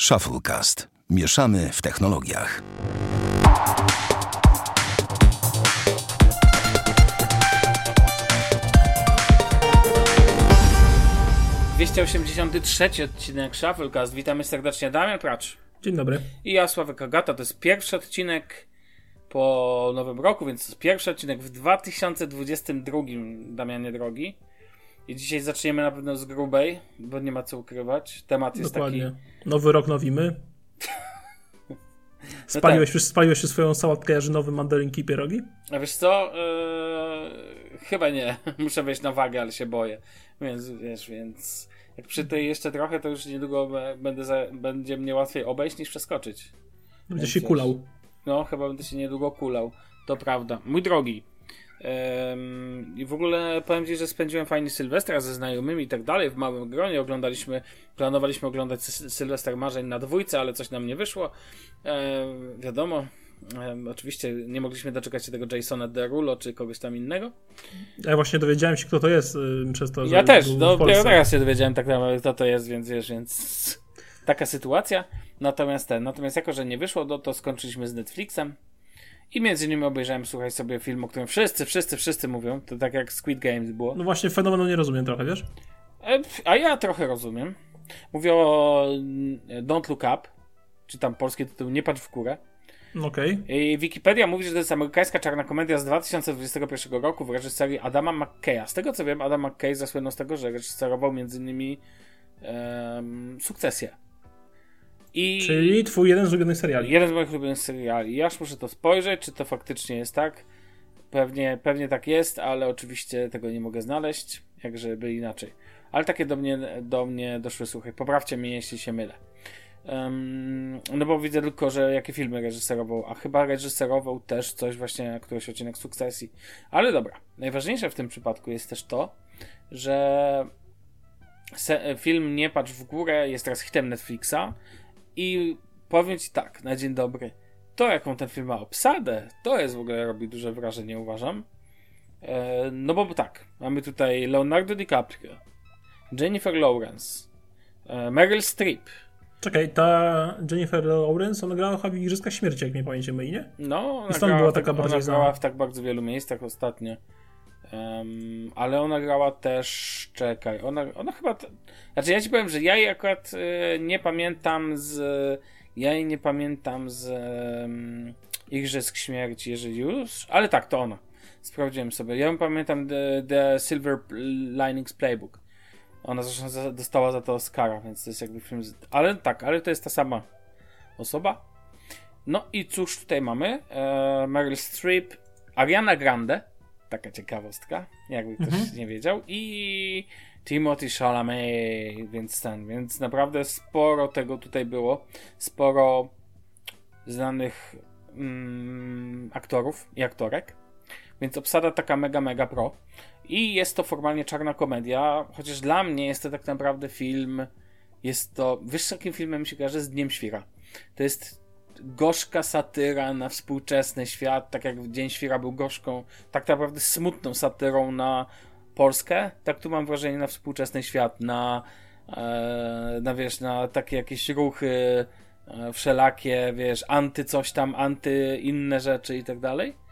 Shufflecast. Mieszamy w technologiach. Dwieście osiemdziesiąty trzeci odcinek Shufflecast. Witamy serdecznie Damian Pracz. Dzień dobry. I ja Sławek Agata. To jest pierwszy odcinek po nowym roku, więc to jest pierwszy odcinek w 2022, Damianie drogi. I dzisiaj zaczniemy na pewno z grubej, bo nie ma co ukrywać. Temat jest Dokładnie. taki. Nowy rok, nowi my. Spaliłeś, już, spaliłeś już swoją sałatkę jarzynowym mandarynki i pierogi? A wiesz co? Yy, chyba nie. Muszę wejść na wagę, ale się boję. Więc wiesz, więc jak przytyję jeszcze trochę, to już niedługo będę za, będzie mnie łatwiej obejść niż przeskoczyć. Będzie Więc się kulał. No, chyba będę się niedługo kulał. To prawda. Mój drogi. I w ogóle powiem Ci, że spędziłem fajny Sylwestra ze znajomymi i tak dalej, w małym gronie. Oglądaliśmy, planowaliśmy oglądać Sy- Sylwester Marzeń na dwójce, ale coś nam nie wyszło. Wiadomo, oczywiście nie mogliśmy doczekać się tego Jasona Derulo czy kogoś tam innego. Ja właśnie dowiedziałem się, kto to jest przez to, że Ja też, dopiero Polsce. teraz się dowiedziałem tak naprawdę, kto to jest, więc wiesz, więc taka sytuacja. Natomiast ten, natomiast jako, że nie wyszło, no to skończyliśmy z Netflixem. I między innymi obejrzałem, słuchaj sobie film, o którym wszyscy, wszyscy, wszyscy mówią. To tak jak Squid Games było. No właśnie fenomenu nie rozumiem trochę, wiesz? E, A ja trochę rozumiem. Mówię o mm, Don't Look Up, czy tam polski tytuł Nie patrz w górę. No Okej. I Wikipedia mówi, że to jest amerykańska czarna komedia z 2021 roku w reżyserii Adama McKeya. Z tego co wiem, Adam McKay zasłynął z tego, że reżyserował m.in. Um, Sukcesję. I Czyli twój jeden z ulubionych seriali. jeden z moich ulubionych seriali. Ja już muszę to spojrzeć, czy to faktycznie jest tak. Pewnie, pewnie tak jest, ale oczywiście tego nie mogę znaleźć, jak żeby inaczej. Ale takie do mnie, do mnie doszły słuchy. Poprawcie mnie, jeśli się mylę. Em, no bo widzę tylko, że jakie filmy reżyserował, a chyba reżyserował też coś właśnie, któryś odcinek sukcesji. Ale dobra, najważniejsze w tym przypadku jest też to, że film Nie patrz w górę jest teraz hitem Netflixa i powiem ci tak, na dzień dobry, to jaką ten film ma obsadę, to jest w ogóle robi duże wrażenie, uważam. E, no bo tak, mamy tutaj Leonardo DiCaprio, Jennifer Lawrence, e, Meryl Streep, Czekaj, ta Jennifer Lawrence, ona grała chyba w Igrzyskach Śmierci, jak mnie pamięci myli, nie? No, ona I stąd grała, była tak, taka bardziej ona grała w tak bardzo wielu miejscach ostatnio. Em, ale ona grała też. Czekaj, ona, ona chyba. T... Znaczy, ja ci powiem, że ja jej akurat e, nie pamiętam z. Ja jej nie pamiętam z um, Igrzysk Śmierci, jeżeli już. Ale tak, to ona. Sprawdziłem sobie. Ja pamiętam The, the Silver Linings Playbook. Ona zresztą za, dostała za to Oscara, więc to jest jakby film. Z... Ale tak, ale to jest ta sama osoba. No i cóż tutaj mamy? E, Meryl Streep, Ariana Grande, taka ciekawostka, jakby ktoś Mhm. nie wiedział, i Timothy Chalamet, więc ten, więc naprawdę sporo tego tutaj było, sporo znanych mm, aktorów i aktorek, więc obsada taka mega, mega pro. I jest to formalnie czarna komedia, chociaż dla mnie jest to tak naprawdę film, jest to, wiesz z jakim filmem się kojarzy? Z Dniem Świra. To jest gorzka satyra na współczesny świat, tak jak Dzień Świra był gorzką, tak naprawdę smutną satyrą na Polskę, tak tu mam wrażenie na współczesny świat, na, e, na wiesz, na takie jakieś ruchy e, wszelakie, wiesz, anty coś tam, anty inne rzeczy i tak dalej.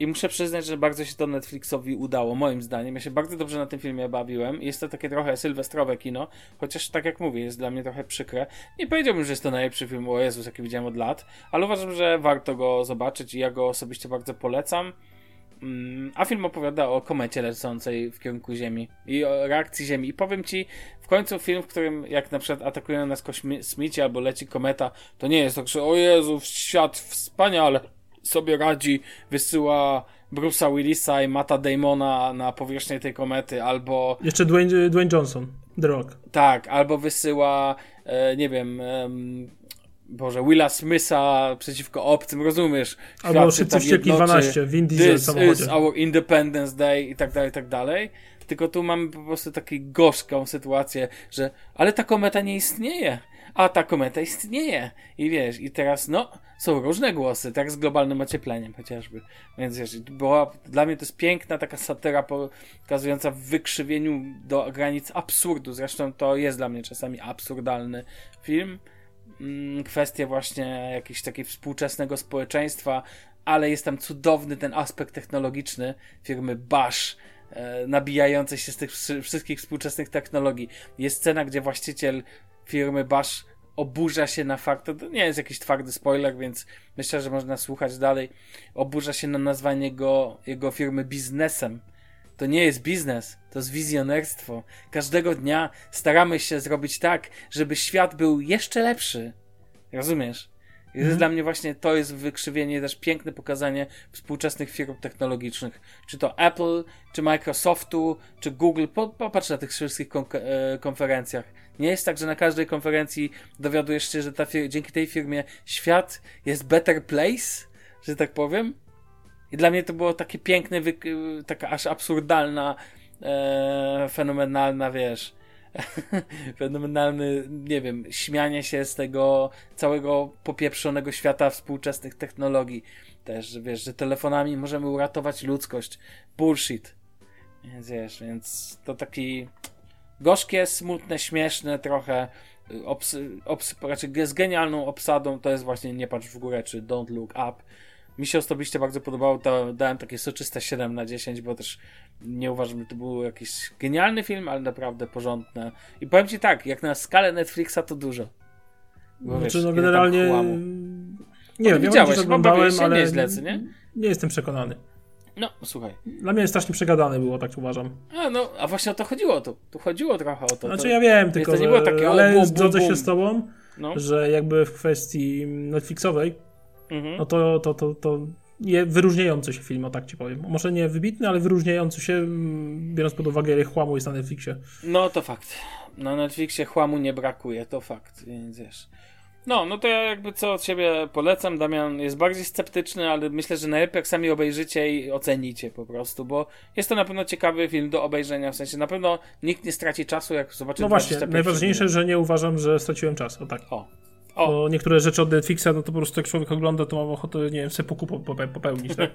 I muszę przyznać, że bardzo się to Netflixowi udało, moim zdaniem. Ja się bardzo dobrze na tym filmie bawiłem. Jest to takie trochę sylwestrowe kino, chociaż tak jak mówię, jest dla mnie trochę przykre. Nie powiedziałbym, że jest to najlepszy film, o Jezus, jaki widziałem od lat, ale uważam, że warto go zobaczyć i ja go osobiście bardzo polecam. Mm, A film opowiada o komecie lecącej w kierunku Ziemi i o reakcji Ziemi. I powiem ci, w końcu film, w którym jak na przykład atakują nas kosmici albo leci kometa, to nie jest tak, że o Jezu, świat wspaniale sobie radzi, wysyła Bruce'a Willisa i Mata Damona na powierzchnię tej komety, albo Jeszcze Dwayne, Dwayne Johnson, The Rock. tak, albo wysyła, e, nie wiem, em, Boże, Willa Smitha przeciwko obcym, rozumiesz? Albo Szybcy Wściekli jednoczy. 12, Vin Diesel w This samochodzie. is our Independence Day i tak dalej, i tak dalej. Tylko tu mamy po prostu taką gorzką sytuację, że ale ta kometa nie istnieje, a ta kometa istnieje. I wiesz, i teraz no, są różne głosy, tak z globalnym ociepleniem chociażby. Więc wiesz, była, dla mnie to jest piękna taka satyra pokazująca w wykrzywieniu do granic absurdu. Zresztą to jest dla mnie czasami absurdalny film. mm, kwestie właśnie jakiegoś takiego współczesnego społeczeństwa, ale jest tam cudowny ten aspekt technologiczny firmy Bash, e, nabijającej się z tych wszystkich współczesnych technologii. Jest scena, gdzie właściciel firmy Bash oburza się na fakt, to nie jest jakiś twardy spoiler, więc myślę, że można słuchać dalej. Oburza się na nazwanie jego, jego firmy biznesem. To nie jest biznes, to jest wizjonerstwo. Każdego dnia staramy się zrobić tak, żeby świat był jeszcze lepszy. Rozumiesz? I mhm. dla mnie właśnie to jest wykrzywienie, też piękne pokazanie współczesnych firm technologicznych. Czy to Apple, czy Microsoftu, czy Google. Popatrz na tych wszystkich e, konferencjach. Nie jest tak, że na każdej konferencji dowiadujesz się, że ta dzięki tej firmie świat jest better place, że tak powiem. I dla mnie to było takie piękne, taka aż absurdalna, e, fenomenalna, wiesz, fenomenalny, nie wiem, śmianie się z tego całego popieprzonego świata współczesnych technologii. Też, wiesz, że telefonami możemy uratować ludzkość. Bullshit. Więc wiesz, więc to taki gorzkie, smutne, śmieszne trochę. Obs, obs, raczej z genialną obsadą to jest właśnie Nie patrz w górę czy Don't Look Up. Mi się osobiście bardzo podobało, to dałem takie soczyste 7 na 10, bo też nie uważam, że to był jakiś genialny film, ale naprawdę porządne. I powiem Ci tak, jak na skalę Netflixa to dużo. Bo znaczy, wiesz, no generalnie... Nie wiem, widziałeś, oglądałem, ale nieźle, nie? nie jestem przekonany. No, słuchaj. Dla mnie strasznie przegadane było, tak uważam. A, no, a właśnie o to chodziło tu. Tu chodziło trochę o to. Znaczy to, ja wiem, tylko, to nie było takie, ale bum, zgodzę się z tobą, no. że jakby w kwestii Netflixowej, mhm. no to, to, to, to je, wyróżniający się film, o tak ci powiem. Może nie wybitny, ale wyróżniający się, mm, biorąc pod uwagę, ile chłamu jest na Netflixie. No to fakt. Na Netflixie chłamu nie brakuje, to fakt, więc wiesz. No, no to ja jakby co od siebie polecam. Damian jest bardziej sceptyczny, ale myślę, że najlepiej jak sami obejrzycie i ocenicie po prostu, bo jest to na pewno ciekawy film do obejrzenia. W sensie na pewno nikt nie straci czasu, jak zobaczy No właśnie, najważniejsze, że nie uważam, że straciłem czas. O tak. O. O. Bo niektóre rzeczy od Netflixa, no to po prostu jak człowiek ogląda, to ma ochotę, nie wiem, sepuku popełnić, tak?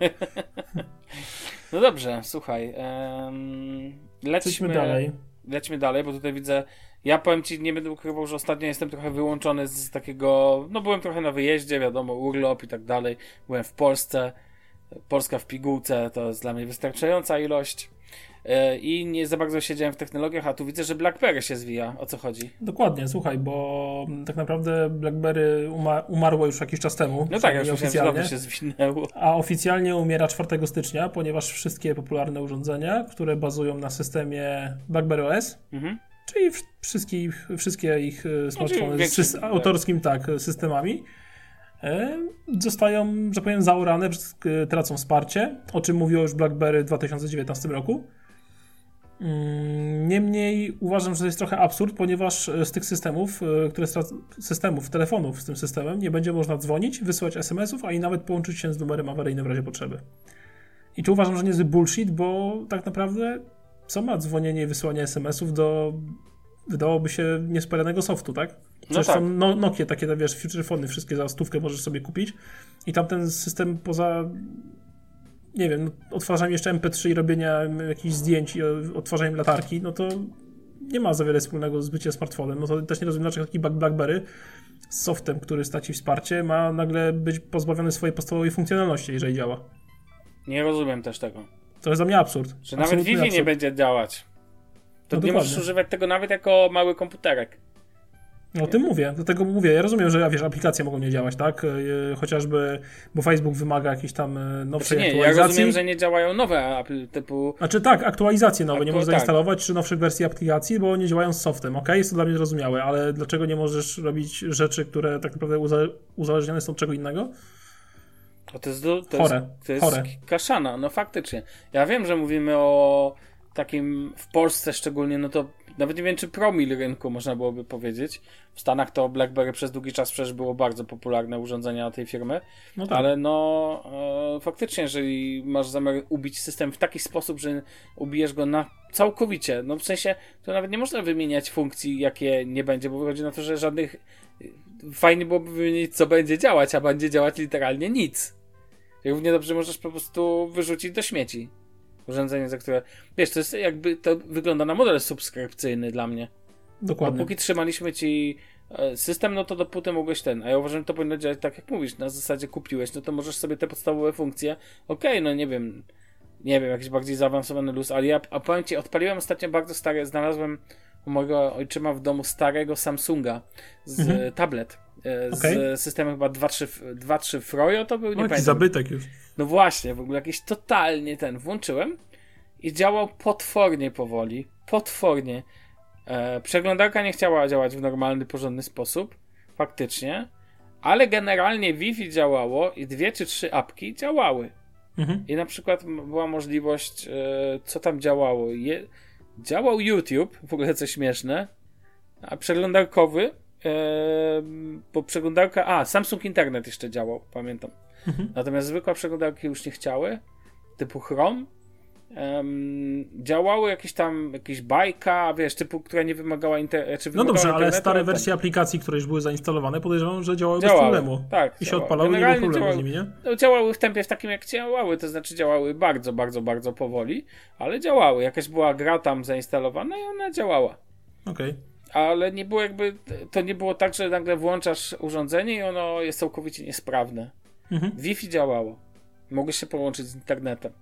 no dobrze, słuchaj. Um, lećmy dalej. Lećmy dalej, bo tutaj widzę ja powiem ci, nie będę ukrywał, że ostatnio jestem trochę wyłączony z takiego. No, byłem trochę na wyjeździe, wiadomo, urlop i tak dalej. Byłem w Polsce. Polska w pigułce to jest dla mnie wystarczająca ilość. E, I nie za bardzo siedziałem w technologiach, a tu widzę, że BlackBerry się zwija. O co chodzi? Dokładnie, słuchaj, bo tak naprawdę BlackBerry umarło już jakiś czas temu. No tak, już oficjalnie się zwinęło. A oficjalnie umiera 4 stycznia, ponieważ wszystkie popularne urządzenia, które bazują na systemie BlackBerry OS, mhm czyli wszystkie, wszystkie ich e, smartfony z tak. autorskim tak, systemami e, zostają, że powiem, zaorane, e, tracą wsparcie, o czym mówiło już BlackBerry w 2019 roku. Mm, niemniej uważam, że to jest trochę absurd, ponieważ z tych systemów, które systemów, telefonów z tym systemem nie będzie można dzwonić, wysyłać SMS-ów, a i nawet połączyć się z numerem awaryjnym w razie potrzeby. I tu uważam, że nie jest bullshit, bo tak naprawdę co ma dzwonienie i wysyłanie SMS-ów do wydałoby się niespalanego softu, tak? No Przecież no tak. są no, Nokia, takie, wiesz, futurefony, wszystkie za stówkę możesz sobie kupić i tam ten system poza nie wiem, odtwarzaniem jeszcze MP3 i robienia jakichś zdjęć i odtwarzaniem latarki, no to nie ma za wiele wspólnego z byciem smartfonem. No to też nie rozumiem, dlaczego taki BlackBerry z softem, który straci wsparcie, ma nagle być pozbawiony swojej podstawowej funkcjonalności, jeżeli działa. Nie rozumiem też tego. To jest dla mnie absurd. Że nawet Wi-Fi absurd. nie będzie działać. To no nie możesz używać tego nawet jako mały komputerek. No o tym mówię, dlatego mówię, ja rozumiem, że wiesz, aplikacje mogą nie działać, tak? E, chociażby, bo Facebook wymaga jakiejś tam e, nowszej znaczy nie, aktualizacji. Ja rozumiem, że nie działają nowe typu... Znaczy tak, aktualizacje nowe, Aktu... nie możesz tak. zainstalować, czy nowszych wersji aplikacji, bo nie działają z softem, ok? Jest to dla mnie zrozumiałe, ale dlaczego nie możesz robić rzeczy, które tak naprawdę uzależnione są od czego innego? To jest, to Chore. jest, to jest Chore. kaszana, no faktycznie. Ja wiem, że mówimy o takim w Polsce szczególnie, no to nawet nie wiem, czy promil rynku można byłoby powiedzieć. W Stanach to BlackBerry przez długi czas przecież było bardzo popularne urządzenia tej firmy, no tak. ale no e, faktycznie, jeżeli masz zamiar ubić system w taki sposób, że ubijesz go na całkowicie, no w sensie to nawet nie można wymieniać funkcji, jakie nie będzie, bo wychodzi na to, że żadnych fajnie byłoby wymienić, co będzie działać, a będzie działać literalnie nic. Równie dobrze możesz po prostu wyrzucić do śmieci urządzenie, za które. Wiesz, to jest jakby to wygląda na model subskrypcyjny dla mnie. Dokładnie. Bo póki trzymaliśmy ci e, system, no to dopóty mogłeś ten. A ja uważam, że to powinno działać tak, jak mówisz. Na zasadzie kupiłeś, no to możesz sobie te podstawowe funkcje. Okej, okay, no nie wiem. Nie wiem, jakiś bardziej zaawansowany luz, ale ja a powiem ci, odpaliłem ostatnio bardzo stare, znalazłem u mojego ojczyma w domu starego Samsunga z mhm. tablet. Z okay. systemem chyba 2.3 Froyo to był, nie pamiętam. zabytek już. No właśnie, w ogóle jakiś totalnie ten. Włączyłem i działał potwornie powoli. Potwornie. E, przeglądarka nie chciała działać w normalny, porządny sposób. Faktycznie. Ale generalnie Wi-Fi działało i dwie czy trzy apki działały. Mhm. I na przykład była możliwość, e, co tam działało. Je, działał YouTube, w ogóle coś śmieszne, a przeglądarkowy, bo przeglądarka, a Samsung Internet jeszcze działał, pamiętam. Mhm. Natomiast zwykłe przeglądarki już nie chciały, typu Chrome um, działały jakieś tam, jakieś bajka, wiesz, typu, która nie wymagała, inter- czy no wymagała No dobrze, ale stare wersje aplikacji, które już były zainstalowane, podejrzewam, że działały, działały. bez problemu. Tak. I się odpalały, nie było problemu działały, z nimi, nie? No, działały w tempie w takim, jak działały, to znaczy działały bardzo, bardzo, bardzo powoli, ale działały. Jakaś była gra tam zainstalowana i ona działała. Okej. Okay ale nie było jakby, to nie było tak, że nagle włączasz urządzenie i ono jest całkowicie niesprawne. Mhm. Wi-Fi działało. Mogłeś się połączyć z internetem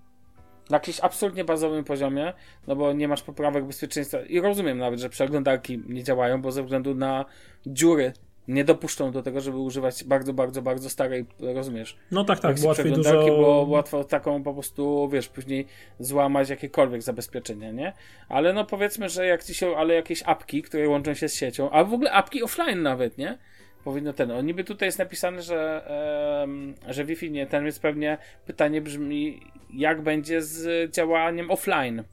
na jakimś absolutnie bazowym poziomie, no bo nie masz poprawek bezpieczeństwa. I rozumiem nawet, że przeglądarki nie działają, bo ze względu na dziury nie dopuszczą do tego, żeby używać bardzo, bardzo, bardzo starej, rozumiesz? No tak, tak, łatwiej dużo... Było łatwo taką po prostu, wiesz, później złamać jakiekolwiek zabezpieczenia, nie? Ale no powiedzmy, że jak ci się, ale jakieś apki, które łączą się z siecią, a w ogóle apki offline nawet, nie? powinno ten. O, niby tutaj jest napisane, że, e, że Wi-Fi nie ten, więc pewnie pytanie brzmi, jak będzie z działaniem offline.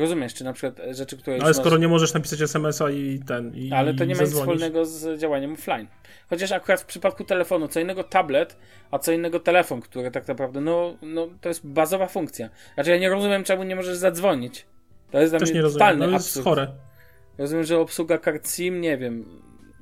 Rozumiesz, czy na przykład rzeczy, które. Ale skoro nie możesz napisać SMS-a i ten. I ale to nie ma nic wspólnego z działaniem offline. Chociaż akurat w przypadku telefonu, co innego tablet, a co innego telefon, który tak naprawdę, no, no to jest bazowa funkcja. Znaczy, ja nie rozumiem, czemu nie możesz zadzwonić. To jest dla Też mnie nie totalny rozumiem. No, jest chore. Rozumiem, że obsługa kart SIM, nie wiem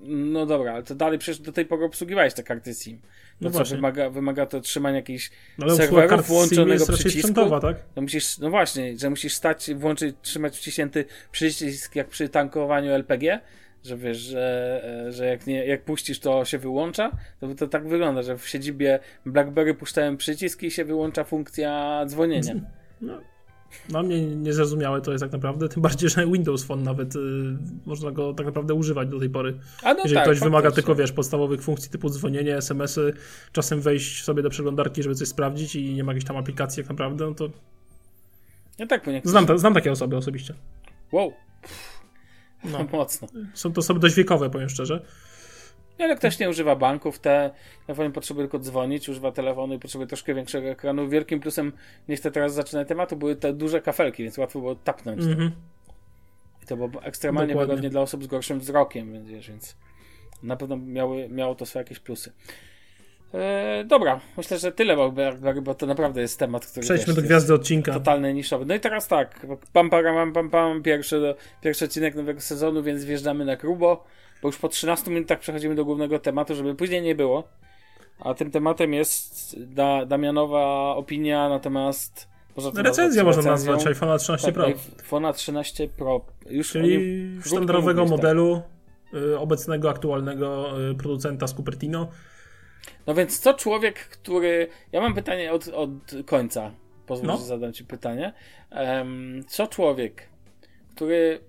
no dobra, ale to dalej przecież do tej pory obsługiwałeś te karty SIM. No, no co, wymaga, wymaga to trzymania jakichś no, serwerów włączonego przycisku. tak? No, musisz, no właśnie, że musisz stać, włączyć, trzymać wciśnięty przycisk jak przy tankowaniu LPG, że wiesz, że, że jak, nie, jak puścisz to się wyłącza, to, to tak wygląda, że w siedzibie BlackBerry puszczałem przyciski i się wyłącza funkcja dzwonienia. No, dla mnie niezrozumiałe to jest tak naprawdę, tym bardziej, że Windows Phone nawet y, można go tak naprawdę używać do tej pory. No Jeżeli tak, ktoś wymaga tylko, wiesz, podstawowych funkcji typu dzwonienie, SMS-y, czasem wejść sobie do przeglądarki, żeby coś sprawdzić i nie ma jakiejś tam aplikacji jak naprawdę, no to... Ja tak, bo znam, ta, znam takie osoby osobiście. Wow. No. Mocno. Są to osoby dość wiekowe, powiem szczerze. Ale ktoś nie używa banków, te telefony potrzebuje tylko dzwonić, używa telefonu i potrzebuje troszkę większego ekranu. Wielkim plusem, nie chcę teraz zaczynać tematu, były te duże kafelki, więc łatwo było tapnąć. Mm -hmm. I to było ekstremalnie Dokładnie. wygodnie dla osób z gorszym wzrokiem, więc, więc na pewno miały, miało to swoje jakieś plusy. E, dobra, myślę, że tyle, bo, bo to naprawdę jest temat, który. Przejdźmy wiesz, do gwiazdy odcinka. Totalny niszowy. No i teraz tak, pam, pam, pam, pam, pam pierwszy, pierwszy odcinek nowego sezonu, więc wjeżdżamy na grubo bo już po 13 minutach przechodzimy do głównego tematu, żeby później nie było. A tym tematem jest da, Damianowa opinia na temat. Recenzja można nazwać iPhone'a 13 tak, Pro. iPhone'a 13 Pro. Już Czyli sztandarowego tak. modelu y, obecnego, aktualnego y, producenta z Cupertino. No więc co człowiek, który. Ja mam pytanie od, od końca. Pozwól, no. że zadam ci pytanie. Um, co człowiek, który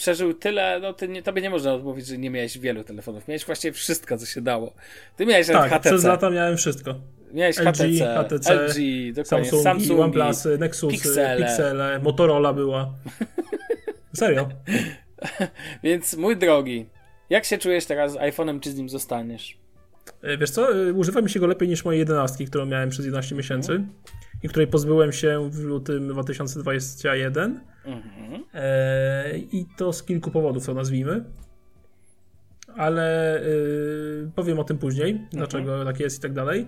przeżył tyle, no ty nie, tobie nie można odmówić, że nie miałeś wielu telefonów. Miałeś właściwie wszystko, co się dało. Ty miałeś tak, HTC. przez lata miałem wszystko. Miałeś LG, HTC, HTC LG, Samsung, Samsung OnePlusy, Nexusy, Pixele. Pixele, Motorola była. Serio. Więc mój drogi, jak się czujesz teraz z iPhone'em, czy z nim zostaniesz? E, wiesz co, e, używa mi się go lepiej niż moje 11, którą miałem przez 11 miesięcy mm. i której pozbyłem się w lutym 2021. Mhm. E, I to z kilku powodów to nazwijmy. Ale y, powiem o tym później, mhm. dlaczego tak jest i tak dalej.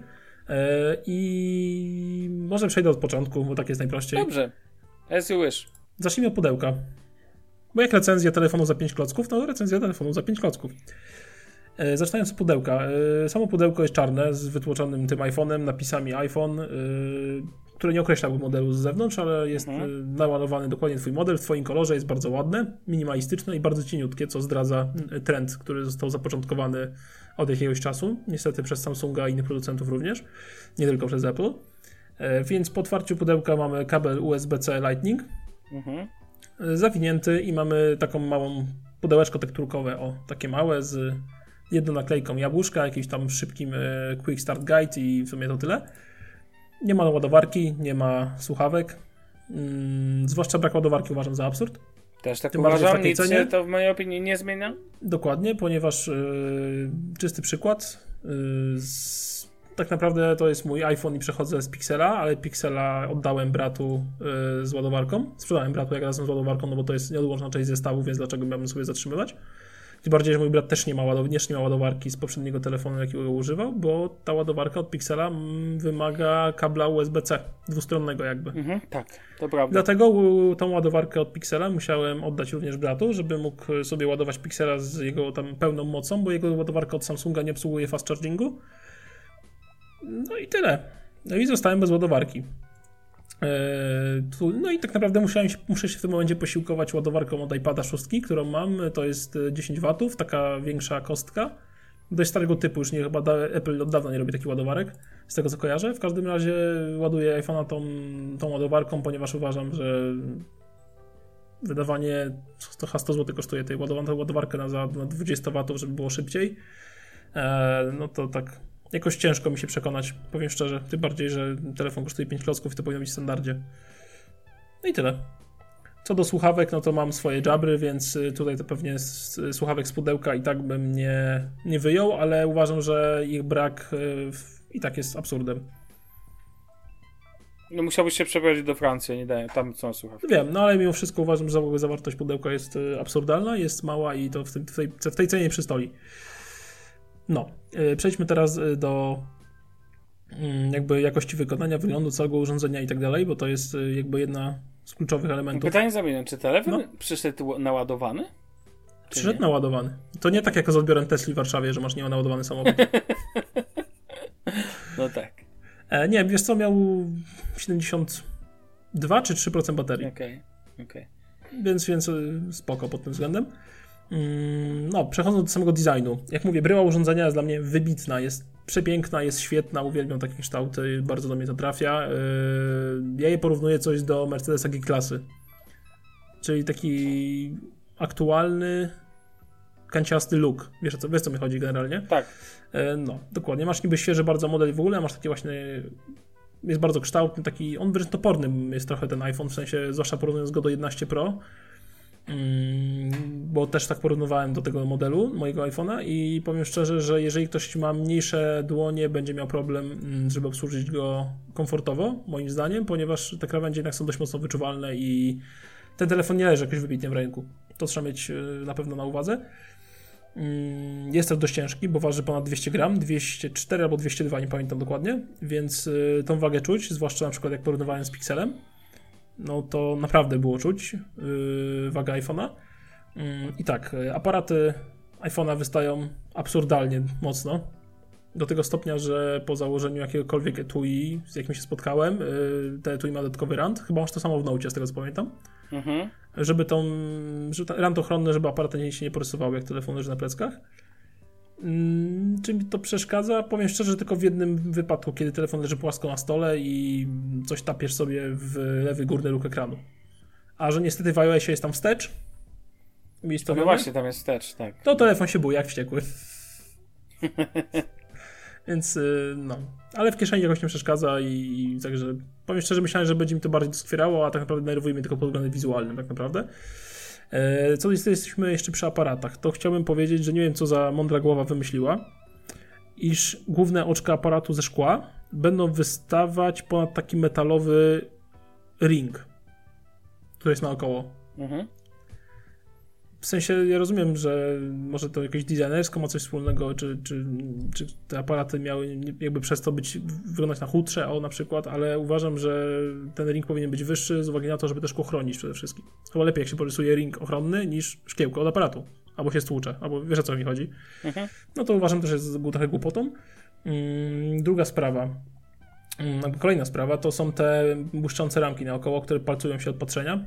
E, I może przejdę od początku, bo tak jest najprościej. Dobrze. As you wish. Zacznijmy od pudełka. Bo jak recenzja telefonu za 5 klocków, to recenzja telefonu za 5 klocków. E, zaczynając od pudełka. E, samo pudełko jest czarne z wytłoczonym tym iPhone'em, napisami iPhone. E, które nie określałby modelu z zewnątrz, ale jest mhm. naładowany dokładnie twój model w twoim kolorze, jest bardzo ładne, minimalistyczne i bardzo cieniutkie, co zdradza trend, który został zapoczątkowany od jakiegoś czasu, niestety przez Samsunga i innych producentów również, nie tylko przez Apple. E, więc po otwarciu pudełka mamy kabel USB-C Lightning mhm. Zawinięty i mamy taką małą pudełeczko tekturkowe, o, takie małe z jedną naklejką jabłuszka, jakimś tam szybkim Quick Start Guide i w sumie to tyle. Nie ma ładowarki, nie ma słuchawek. Mm, zwłaszcza brak ładowarki uważam za absurd. Też tak Tym uważam, nic cenie. się to w mojej opinii nie zmienia? Dokładnie, ponieważ yy, czysty przykład. Yy, z, tak naprawdę to jest mój iPhone i przechodzę z Pixela, ale Pixela oddałem bratu yy, z ładowarką. Sprzedałem bratu jak razem z ładowarką, no bo to jest nieodłączna część zestawu, więc dlaczego miałbym sobie zatrzymywać? Tym bardziej, że mój brat też nie ma, ładow- nie ma ładowarki z poprzedniego telefonu, jakiego używał, bo ta ładowarka od Pixela mm, wymaga kabla USB-C, dwustronnego jakby. Mhm, tak, to prawda. Dlatego tą ładowarkę od Pixela musiałem oddać również bratu, żeby mógł sobie ładować Pixela z jego tam pełną mocą, bo jego ładowarka od Samsunga nie obsługuje fast chargingu. No i tyle. No i zostałem bez ładowarki. E, no i tak naprawdę musiałem, muszę się w tym momencie posiłkować ładowarką od iPada 6, którą mam. To jest 10 e, W, taka większa kostka. Dość starego typu, już nie, chyba Apple od dawna nie robi takich ładowarek, z tego co kojarzę. W każdym razie ładuję iPhone'a tą, tą ładowarką, ponieważ uważam, że wydawanie to 100 zł kosztuje tej ładowarkę na, na 20 W, żeby było szybciej. E, no to tak jakoś ciężko mi się przekonać, powiem szczerze. Tym bardziej, że telefon kosztuje 5 klocków i to powinno być w standardzie. No i tyle. Co do słuchawek, no to mam swoje jabry, więc y, tutaj to pewnie słuchawek z pudełka i tak bym nie, nie wyjął, ale uważam, że ich brak y, i tak jest absurdem. No musiałbyś się przeprowadzić do Francji, nie daję, tam są słuchawki. Wiem, no ale mimo wszystko uważam, że zawartość pudełka jest y, absurdalna, jest mała i to w, tej, w tej cenie przystoi. No, e, przejdźmy teraz e, do mm, jakby jakości wykonania, wyglądu całego urządzenia i tak dalej, bo to jest e, jakby jedna z kluczowych elementów. Pytanie zamieniam, czy telefon no. przyszedł naładowany? Przyszedł naładowany. To nie tak jak z odbiorem Tesli w Warszawie, że masz nienaładowany samochód. no tak. E, nie, wiesz co, miał 72 czy 3% baterii. Okej, okay. okej. Okay. Więc, więc spoko pod tym względem. Mm, no, przechodząc do samego designu. Jak mówię, bryła urządzenia jest dla mnie wybitna, jest przepiękna, jest świetna, uwielbiam takie kształty, bardzo do mnie to trafia. Yy, ja je porównuję coś do Mercedesa G-klasy. Czyli taki aktualny, kanciasty look. Wiesz, co, wiesz, co mi chodzi generalnie? Tak. Yy, no, dokładnie. Masz niby świeży bardzo model w ogóle, masz takie właśnie jest bardzo kształtny, taki, on wręcz toporny jest trochę ten iPhone, w sensie, zwłaszcza porównując go do 11 Pro, bo też tak porównywałem do tego modelu mojego iPhone'a i powiem szczerze, że jeżeli ktoś ma mniejsze dłonie, będzie miał problem, mm, żeby obsłużyć go komfortowo, moim zdaniem, ponieważ te krawędzie jednak są dość mocno wyczuwalne i ten telefon nie leży jakoś wybitnie w ręku. To trzeba mieć y, na pewno na uwadze. Mm, jest też dość ciężki, bo waży ponad 200 gram, 204 albo 202, nie pamiętam dokładnie, więc y, tą wagę czuć, zwłaszcza na przykład jak porównywałem z Pixelem no to naprawdę było czuć yy, wagę iPhone'a. Yy, I tak, y, aparaty iPhone'a wystają absurdalnie mocno. Do tego stopnia, że po założeniu jakiegokolwiek etui, z jakim się spotkałem, yy, te etui ma dodatkowy rand. Chyba masz to samo w Note, z tego co pamiętam. Mhm. Żeby tą, rand ochronny, żeby aparaty się nie porysowały, jak telefon leży na pleckach. Mm, czy mi to przeszkadza? Powiem szczerze, tylko w jednym wypadku, kiedy telefon leży płasko na stole i coś tapiesz sobie w lewy górny róg ekranu. A że niestety w iOSie jest tam wstecz. To no właśnie, tam jest wstecz, tak. To telefon się był jak wściekły. Więc y, no. Ale w kieszeni jakoś nie przeszkadza i, i także powiem szczerze, myślałem, że będzie mi to bardziej doskwierało, a tak naprawdę nerwuje mnie tylko pod względem wizualnym tak naprawdę. E, co jesteśmy jeszcze przy aparatach, to chciałbym powiedzieć, że nie wiem co za mądra głowa wymyśliła, iż główne oczka aparatu ze szkła będą wystawać ponad taki metalowy ring, który jest naokoło. Mhm. W sensie ja rozumiem, że może to jakieś designersko ma coś wspólnego, czy, czy, czy te aparaty miały jakby przez to być wyglądać na chudsze, o na przykład, ale uważam, że ten ring powinien być wyższy z uwagi na to, żeby też ochronić przede wszystkim. Chyba lepiej jak się porysuje ring ochronny niż szkiełko od aparatu. Albo się stłucze, albo wiesz o co mi chodzi. Mhm. No to uważam też jest trochę głupotą. Mm, druga sprawa. Mm, kolejna sprawa to są te błyszczące ramki naokoło, które palcują się od patrzenia.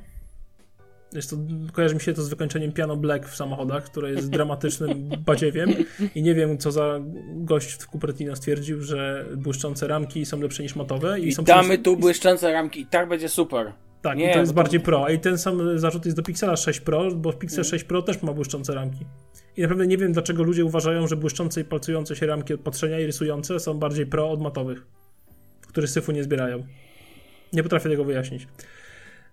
Jest to, kojarzy mi się to z wykończeniem piano black w samochodach, które jest dramatycznym badziewiem i nie wiem, co za gość w Cupertino stwierdził, że błyszczące ramki są lepsze niż matowe. I, I są damy przez... tu błyszczące ramki i tak będzie super. Tak, nie, i to jest bardziej to... pro. I ten sam zarzut jest do Pixela 6 Pro, bo Pixel 6 mm. Pro też ma błyszczące ramki. I naprawdę nie wiem, dlaczego ludzie uważają, że błyszczące i palcujące się ramki od patrzenia i rysujące są bardziej pro od matowych, które syfu nie zbierają. Nie potrafię tego wyjaśnić.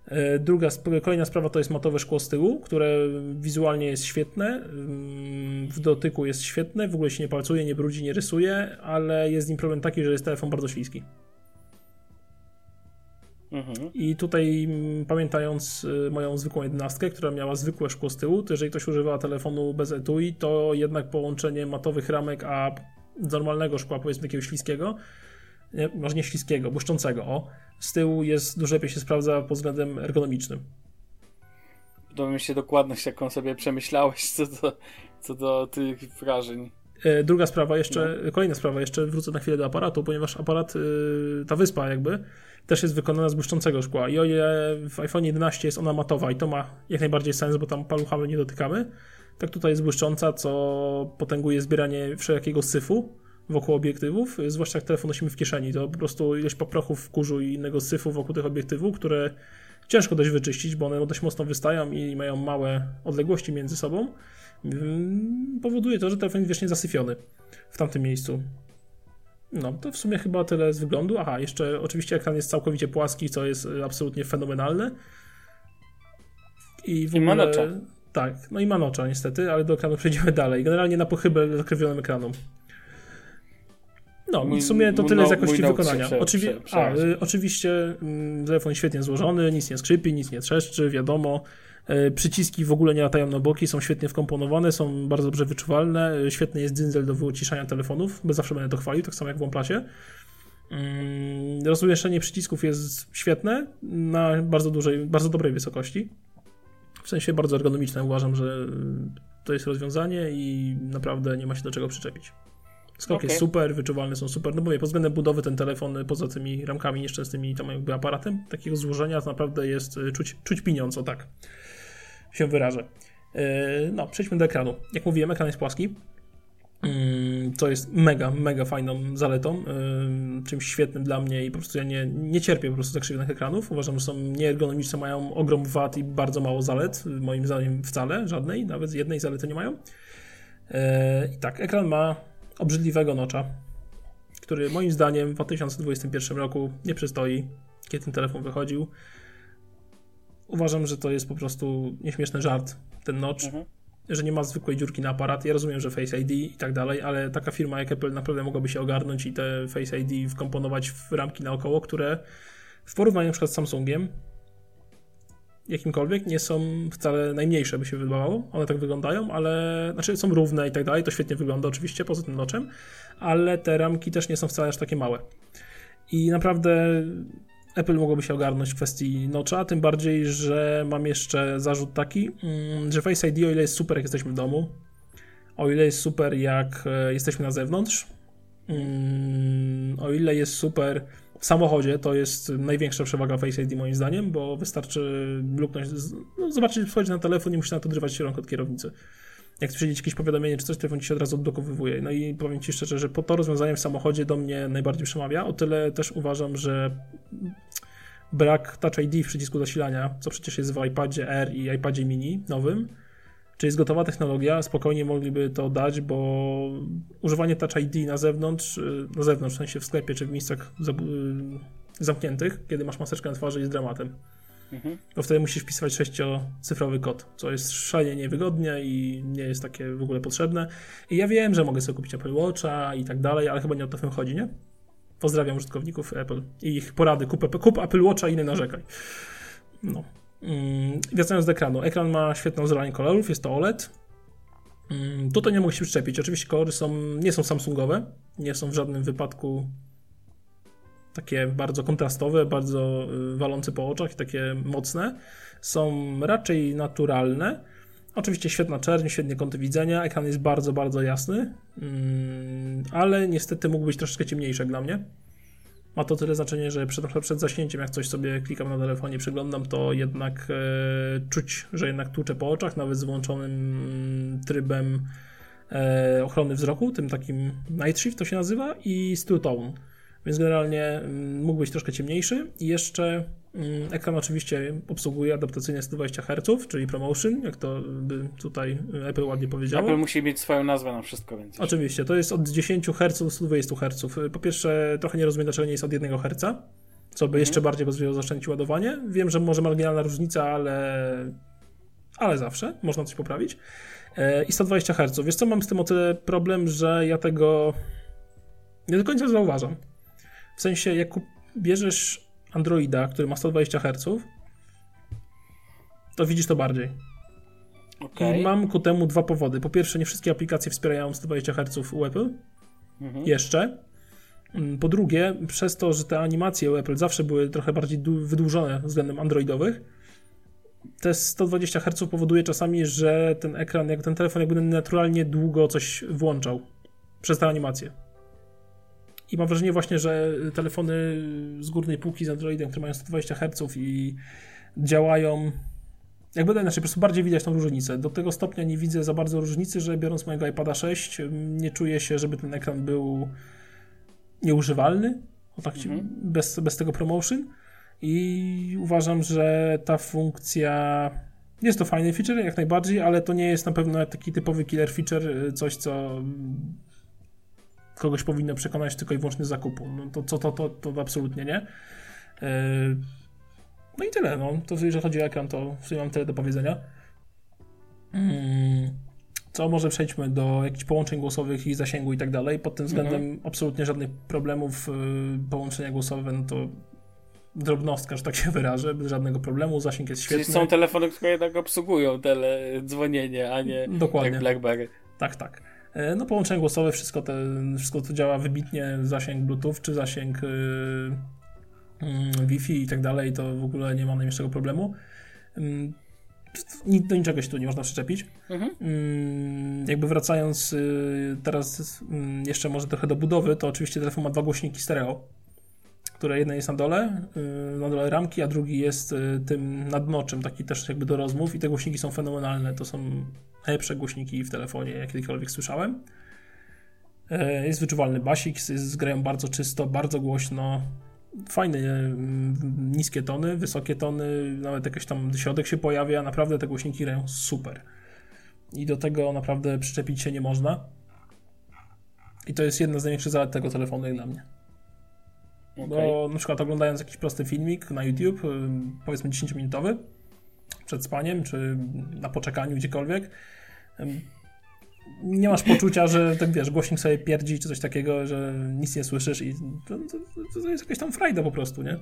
E, druga, kolejna sprawa to jest matowe szkło z tyłu, które wizualnie jest świetne, mm, w dotyku jest świetne, w ogóle się nie palcuje, nie brudzi, nie rysuje, ale jest z nim problem taki, że jest telefon bardzo śliski. Mhm. I tutaj mm, pamiętając y, moją zwykłą jedenastkę, która miała zwykłe szkło z tyłu, to jeżeli ktoś używa telefonu bez etui, to jednak połączenie matowych ramek a normalnego szkła, powiedzmy takiego śliskiego, nie, może nie śliskiego, błyszczącego, o, z tyłu jest dużo lepiej się sprawdza pod względem ergonomicznym. Podoba mi się dokładność, jaką sobie przemyślałeś co do, co do tych wrażeń. E, druga sprawa jeszcze, no. kolejna sprawa jeszcze, wrócę na chwilę do aparatu, ponieważ aparat, y, ta wyspa jakby, też jest wykonana z błyszczącego szkła. I o ile w iPhone 11 jest ona matowa i to ma jak najbardziej sens, bo tam paluchami nie dotykamy, tak tutaj jest błyszcząca, co potęguje zbieranie wszelkiego syfu wokół obiektywów, zwłaszcza jak telefon nosimy w kieszeni. To po prostu ilość paprochów, kurzu i innego syfu wokół tych obiektywów, które ciężko dość wyczyścić, bo one dość mocno wystają i mają małe odległości między sobą, mm, powoduje to, że telefon jest wiecznie zasyfiony w tamtym miejscu. No, to w sumie chyba tyle z wyglądu. Aha, jeszcze oczywiście ekran jest całkowicie płaski, co jest y, absolutnie fenomenalne. I, w I ogóle... ma Tak, no i ma nocza niestety, ale do ekranu przejdziemy dalej. Generalnie na pochybę zakrywionym ekranom. No, mój, w sumie to tyle z jakości wykonania. Prze, Oczywi prze, a, y, oczywiście y, telefon świetnie złożony, nic nie skrzypi, nic nie trzeszczy, wiadomo. Y, przyciski w ogóle nie latają na boki, są świetnie wkomponowane, są bardzo dobrze wyczuwalne. Y, świetny jest dzyndzel do wyciszania telefonów, bo zawsze będę to chwalił, tak samo jak w OnePlusie. Y, rozmieszczenie przycisków jest świetne, na bardzo, dużej, bardzo dobrej wysokości. W sensie bardzo ergonomiczne uważam, że to jest rozwiązanie i naprawdę nie ma się do czego przyczepić. Skok okay. jest super, wyczuwalne są super. No mówię, pod względem budowy ten telefon poza tymi ramkami nieszczęsnymi tam jakby aparatem takiego złożenia naprawdę jest y, czuć, czuć pieniądz, o tak się wyrażę. Yy, no, przejdźmy do ekranu. Jak mówiłem, ekran jest płaski. To jest mega, mega fajną zaletą, czymś świetnym dla mnie i po prostu ja nie, nie cierpię po prostu zakrzywionych ekranów. Uważam, że są nieergonomiczne, mają ogrom wad i bardzo mało zalet. Moim zdaniem wcale, żadnej, nawet jednej zalety nie mają. I tak, ekran ma obrzydliwego nocza, który moim zdaniem w 2021 roku nie przystoi, kiedy ten telefon wychodził. Uważam, że to jest po prostu nieśmieszny żart, ten notch, mhm. że nie ma zwykłej dziurki na aparat. Ja rozumiem, że Face ID i tak dalej, ale taka firma jak Apple naprawdę mogłaby się ogarnąć i te Face ID wkomponować w ramki naokoło, które w porównaniu na przykład z Samsungiem jakimkolwiek nie są wcale najmniejsze, by się wydawało. One tak wyglądają, ale znaczy są równe i tak dalej. To świetnie wygląda oczywiście poza tym noczem, ale te ramki też nie są wcale aż takie małe. I naprawdę Apple mogłoby się ogarnąć w kwestii nocza, tym bardziej, że mam jeszcze zarzut taki, mm, że Face ID o ile jest super jak jesteśmy w domu, o ile jest super jak e, jesteśmy na zewnątrz, mm, o ile jest super w samochodzie to jest największa przewaga Face ID moim zdaniem, bo wystarczy luknąć, no, zobaczyć, wchodzić na telefon i musisz na to odrywać się rąk od kierownicy. Jak przyjdzie jakieś powiadomienie czy coś, telefon ci się od razu odblokowywuje. No i powiem ci szczerze, że po to rozwiązanie w samochodzie do mnie najbardziej przemawia. O tyle też uważam, że brak Touch ID w przycisku zasilania, co przecież jest w iPadzie R i iPadzie mini nowym, czy jest gotowa technologia? Spokojnie mogliby to dać, bo używanie Touch ID na zewnątrz, y, na zewnątrz, w sensie w sklepie czy w miejscach y, zamkniętych, kiedy masz maseczkę na twarzy, jest dramatem. Mhm. Bo wtedy musisz wpisywać sześciocyfrowy kod, co jest szalenie niewygodnie i nie jest takie w ogóle potrzebne. I ja wiem, że mogę sobie kupić Apple Watcha i tak dalej, ale chyba nie o to w tym chodzi, nie? Pozdrawiam użytkowników Apple i ich porady. Kup, kup Apple Watcha i nie narzekaj. No. Mm, wracając do ekranu. Ekran ma świetną zranie kolorów, jest to OLED. Mm, tutaj nie mogę się przyczepić. Oczywiście kolory są, nie są Samsungowe, nie są w żadnym wypadku takie bardzo kontrastowe, bardzo y, walące po oczach i takie mocne. Są raczej naturalne. Oczywiście świetna czerń, świetnie kąty widzenia, ekran jest bardzo, bardzo jasny, mm, ale niestety mógł być troszeczkę ciemniejszy dla mnie. Ma to tyle znaczenie, że przed, przed zaśnięciem, jak coś sobie klikam na telefonie, przeglądam, to jednak e, czuć, że jednak tłuczę po oczach, nawet z włączonym trybem e, ochrony wzroku, tym takim Night Shift to się nazywa i Still Tone. Więc generalnie mm, mógł być troszkę ciemniejszy i jeszcze ekran oczywiście obsługuje adaptacyjnie 120 Hz, czyli promotion, jak to by tutaj Apple ładnie powiedział. Apple musi mieć swoją nazwę na wszystko, więc. Oczywiście, to jest od 10 Hz do 120 Hz. Po pierwsze, trochę nie rozumiem, dlaczego nie jest od 1 Hz, co by mhm. jeszcze bardziej pozwoliło zaoszczędzić ładowanie. Wiem, że może marginalna różnica, ale ale zawsze można coś poprawić. E, I 120 Hz. Wiesz co, mam z tym o tyle problem, że ja tego nie do końca zauważam. W sensie, jak bierzesz Androida, który ma 120 Hz, to widzisz to bardziej. Okay. I mam ku temu dwa powody. Po pierwsze, nie wszystkie aplikacje wspierają 120 Hz u Apple. Mhm. Jeszcze. Mm, po drugie, przez to, że te animacje u Apple zawsze były trochę bardziej wydłużone względem androidowych, te 120 Hz powoduje czasami, że ten ekran, jak ten telefon jakby naturalnie długo coś włączał przez tę animację. I mam wrażenie właśnie, że telefony z górnej półki z Androidem, które mają 120 Hz i działają jakby inaczej, po prostu bardziej widać tą różnicę. Do tego stopnia nie widzę za bardzo różnicy, że biorąc mojego iPada 6 nie czuję się, żeby ten ekran był nieużywalny, o tak mhm. bez, bez tego promotion i uważam, że ta funkcja jest to fajny feature, jak najbardziej, ale to nie jest na pewno taki typowy killer feature, coś co kogoś powinno przekonać tylko i wyłącznie zakupu. No to, to, to, to, to absolutnie nie. E, no i tyle. No. To jeżeli chodzi o ekran, to w sumie mam tyle do powiedzenia. Mm, co może przejdźmy do jakichś połączeń głosowych i zasięgu i tak dalej. Pod tym względem mhm. absolutnie żadnych problemów. Y, połączenia głosowe, no to drobnostka, że tak się wyrażę, bez żadnego problemu, zasięg jest świetny. Czyli są telefony, które jednak obsługują tele dzwonienie, a nie Dokładnie. jak BlackBerry. Tak, tak. E, no połączenie głosowe, wszystko, te, wszystko to działa wybitnie, zasięg Bluetooth czy zasięg yy, yy, Wi-Fi i tak dalej, to w ogóle nie ma najmniejszego problemu. Yy, do niczego się tu nie można przyczepić. Mhm. Mm, jakby wracając y, teraz mm, jeszcze może trochę do budowy, to oczywiście telefon ma dwa głośniki stereo które jeden jest na dole, y, na dole ramki, a drugi jest y, tym nadnoczem, taki też jakby do rozmów i te głośniki są fenomenalne. To są najlepsze głośniki w telefonie, jak kiedykolwiek słyszałem. E, jest wyczuwalny basik, grają bardzo czysto, bardzo głośno. Fajne, niskie tony, wysokie tony, nawet jakiś tam środek się pojawia. Naprawdę te głośniki grają super. I do tego naprawdę przyczepić się nie można. I to jest jedna z największych zalet tego telefonu jak dla mnie. Okay. Bo na przykład oglądając jakiś prosty filmik na YouTube, powiedzmy 10-minutowy, przed spaniem, czy na poczekaniu gdziekolwiek, nie masz poczucia, że tak wiesz, głośnik sobie pierdzi, czy coś takiego, że nic nie słyszysz i to, to, to jest jakaś tam frajda po prostu, nie?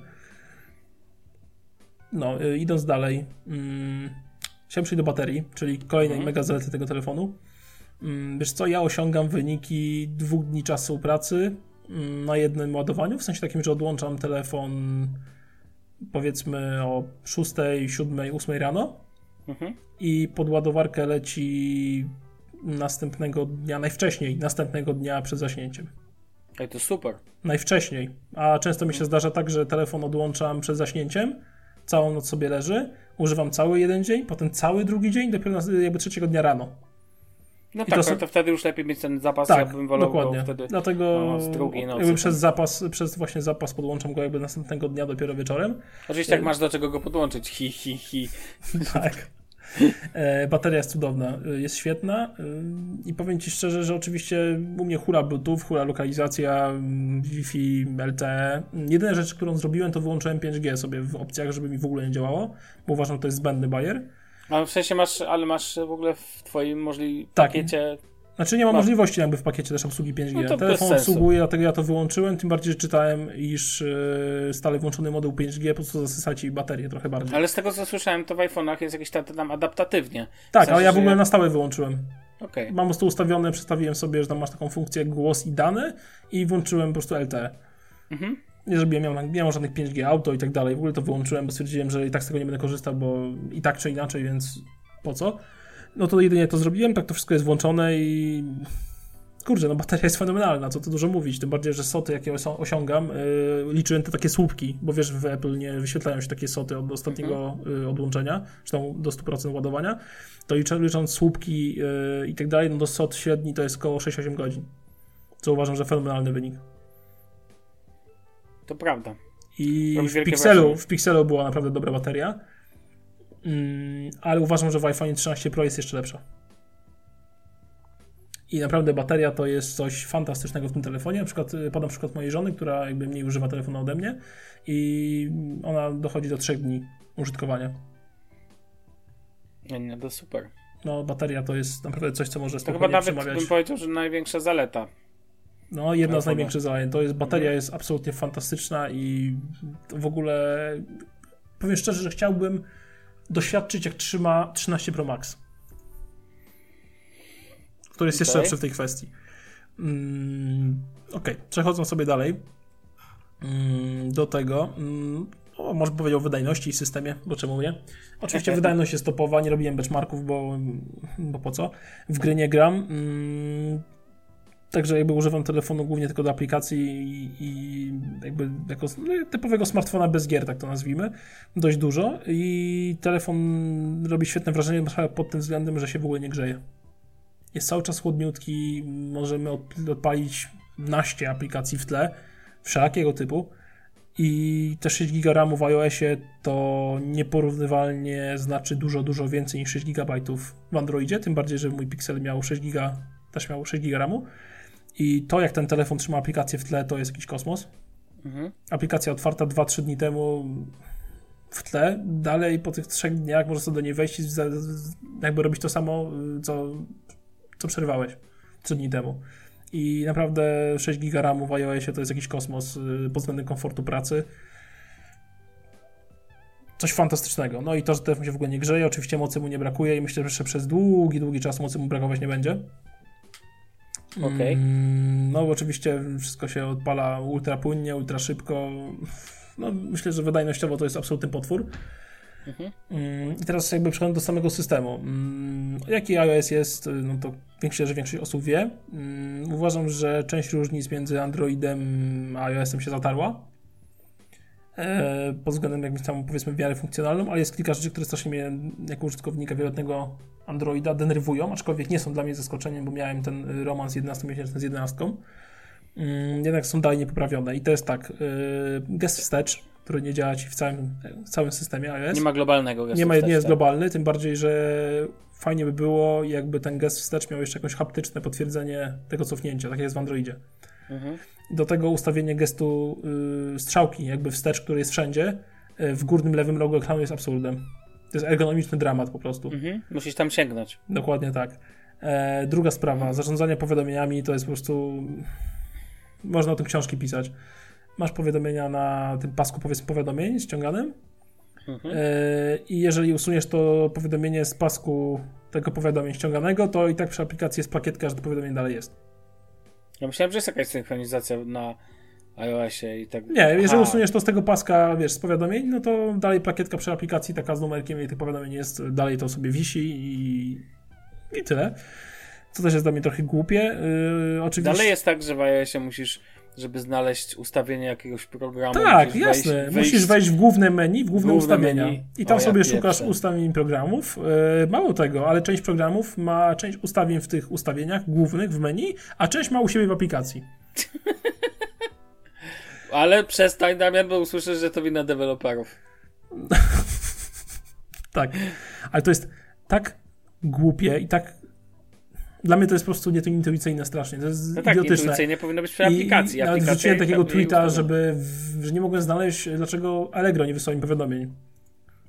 No, y, idąc dalej, hmm, chciałem przejść do baterii, czyli kolejnej mhm. mega zalety tego telefonu. Wiesz co, ja osiągam wyniki dwóch dni czasu pracy na jednym ładowaniu, w sensie takim, że odłączam telefon powiedzmy o 6, 7, 8 rano mhm. i pod ładowarkę leci następnego dnia, najwcześniej następnego dnia przed zaśnięciem. Ej, to super. Najwcześniej. A często mi się zdarza tak, że telefon odłączam przed zaśnięciem, całą noc sobie leży, używam cały jeden dzień, potem cały drugi dzień, dopiero jakby trzeciego dnia rano. No I tak, to, są... to, wtedy już lepiej mieć ten zapas, tak, ja bym wolał dokładnie. wtedy Dlatego no, z drugiej nocy. Jakby przez zapas, przez właśnie zapas podłączam go jakby następnego dnia dopiero wieczorem. Oczywiście jak masz do czego go podłączyć, hi, hi, hi. tak. E, bateria jest cudowna, e, jest świetna e, i powiem Ci szczerze, że oczywiście u mnie hura Bluetooth, hura lokalizacja, mm, Wi-Fi, LTE. Jedyna rzecz, którą zrobiłem, to wyłączyłem 5G sobie w opcjach, żeby mi w ogóle nie działało, bo uważam, że to jest zbędny bajer. W sensie masz, ale masz w ogóle w twoim możliwym tak. pakiecie... Znaczy nie ma możliwości jakby w pakiecie też obsługi 5G. No Telefon obsługuje, dlatego ja to wyłączyłem, tym bardziej, że czytałem, iż yy, stale włączony moduł 5G po prostu zasysa ci baterię trochę bardziej. Ale z tego co słyszałem, to w iPhone'ach jest jakieś tam, tam adaptatywnie. Tak, w sensie, ale ja w ogóle na stałe wyłączyłem. Okay. Mam po prostu ustawione, przestawiłem sobie, że tam masz taką funkcję głos i dane i włączyłem po prostu LTE. Mhm nie zrobiłem, miałem, miałem żadnych 5G auto i tak dalej. W ogóle to wyłączyłem, bo stwierdziłem, że i tak z tego nie będę korzystał, bo i tak czy inaczej, więc po co? No to jedynie to zrobiłem, tak to wszystko jest włączone i kurczę, no bateria jest fenomenalna, co tu dużo mówić, tym bardziej, że soty, jakie osiągam, yy, liczyłem te takie słupki, bo wiesz, w Apple nie wyświetlają się takie soty od ostatniego yy, odłączenia, czy tam do 100% ładowania, to liczę, licząc słupki yy, i tak dalej, no to sot średni to jest około 6-8 godzin, co uważam, że fenomenalny wynik. To prawda. I w Pixelu, w Pixelu była naprawdę dobra bateria, mm, ale uważam, że w iPhone 13 Pro jest jeszcze lepsza. I naprawdę bateria to jest coś fantastycznego w tym telefonie. Na przykład y, podam przykład mojej żony, która jakby mniej używa telefonu ode mnie i ona dochodzi do 3 dni użytkowania. Nie, nie, to super. No, bateria to jest naprawdę coś, co może To chyba nawet przemawiać. bym powiedział, że największa zaleta. No, jedna z największych zalet. To jest, bateria mhm. jest absolutnie fantastyczna i w ogóle powiem szczerze, że chciałbym doświadczyć, jak trzyma 13 Pro Max który jest okay. jeszcze lepszy w tej kwestii. Mm, ok, przechodząc sobie dalej mm, do tego, mm, o, może powiedzieć o wydajności i systemie, bo czemu nie? Oczywiście wydajność jest topowa, nie robiłem benchmarków, bo, bo po co? W gry nie gram. Mm, także jakby używam telefonu głównie tylko do aplikacji i, i jakby jako no, typowego smartfona bez gier, tak to nazwijmy, dość dużo. I telefon robi świetne wrażenie pod tym względem, że się w ogóle nie grzeje. Jest cały czas chłodniutki, możemy odpalić naście aplikacji w tle, wszelakiego typu. I te 6 GB RAMu w iOSie to nieporównywalnie znaczy dużo, dużo więcej niż 6 GB w Androidzie, tym bardziej, że mój Pixel miał 6 GB, też miał 6 GB RAMu i to jak ten telefon trzyma aplikację w tle to jest jakiś kosmos. Mhm. Aplikacja otwarta 2-3 dni temu w tle, dalej po tych trzech dniach można sobie do niej wejść i jakby robić to samo, co co przerwałeś 3 dni temu. I naprawdę 6 GB RAMu w iOSie to jest jakiś kosmos y, pod względem komfortu pracy. Coś fantastycznego. No i to, że telefon się w ogóle nie grzeje, oczywiście mocy mu nie brakuje i myślę, że jeszcze przez długi, długi czas mocy mu brakować nie będzie. Okay. Mm, no oczywiście wszystko się odpala ultra płynnie, ultra szybko. No myślę, że wydajnościowo to jest absolutny potwór. Mhm. Mm, I teraz jakby przechodząc do samego systemu. Mm, jaki iOS jest, no to większość, że większość osób wie. Uważam, że część różnic między Androidem a iOSem się zatarła. E, pod względem jakby tam powiedzmy w miarę funkcjonalną, ale jest kilka rzeczy, które strasznie mnie jako użytkownika wieloletnego Androida denerwują, aczkolwiek nie są dla mnie zaskoczeniem, bo miałem ten romans 11-miesięczny z 11. Jednak są dalej niepoprawione i to jest tak, e, gest wstecz, który nie działa ci w całym, w całym systemie iOS. Nie ma globalnego gestu Nie, ma, nie jest globalny, tym bardziej, że fajnie by było, jakby ten gest wstecz miał jeszcze jakieś haptyczne potwierdzenie tego cofnięcia, tak jest w Androidzie. Mhm. Do tego ustawienie gestu y, strzałki, jakby wstecz, który jest wszędzie, y, w górnym lewym rogu ekranu jest absurdem. To jest ergonomiczny dramat po prostu. Mhm. Musisz tam sięgnąć. Dokładnie tak. E, druga sprawa, zarządzanie powiadomieniami to jest po prostu. Można o tym książki pisać masz powiadomienia na tym pasku powiedzmy powiadomień ściąganym mhm. E, i jeżeli usuniesz to powiadomienie z pasku tego powiadomień ściąganego, to i tak przy aplikacji jest plakietka, że to powiadomienie dalej jest. Ja myślałem, że jest jakaś synchronizacja na iOSie i tak. Nie, jeżeli Aha. usuniesz to z tego paska, wiesz, z powiadomień, no to dalej plakietka przy aplikacji taka z numerkiem i tych powiadomień jest, dalej to sobie wisi i, i tyle. Co też jest dla mnie trochę głupie. Yy, oczywiście... Dalej jest tak, że w iOSie musisz żeby znaleźć ustawienie jakiegoś programu. Tak, jasne. Wejść, musisz wejść w główne menu, w główne, główne ustawienia. Menu. I tam o, sobie ja szukasz ustawień programów. E, mało tego, ale część programów ma część ustawień w tych ustawieniach głównych w menu, a część ma u siebie w aplikacji. ale przestań, Damian, bo usłyszysz, że to wina deweloperów. tak, ale to jest tak głupie i tak dla mnie to jest po prostu nieintuicyjne strasznie. To jest no tak, idiotyczne. intuicyjnie powinno być przy aplikacji. I nawet wrzuciłem takiego tweeta, żeby, w, że nie mogłem znaleźć, dlaczego Allegro nie wysłał mi powiadomień.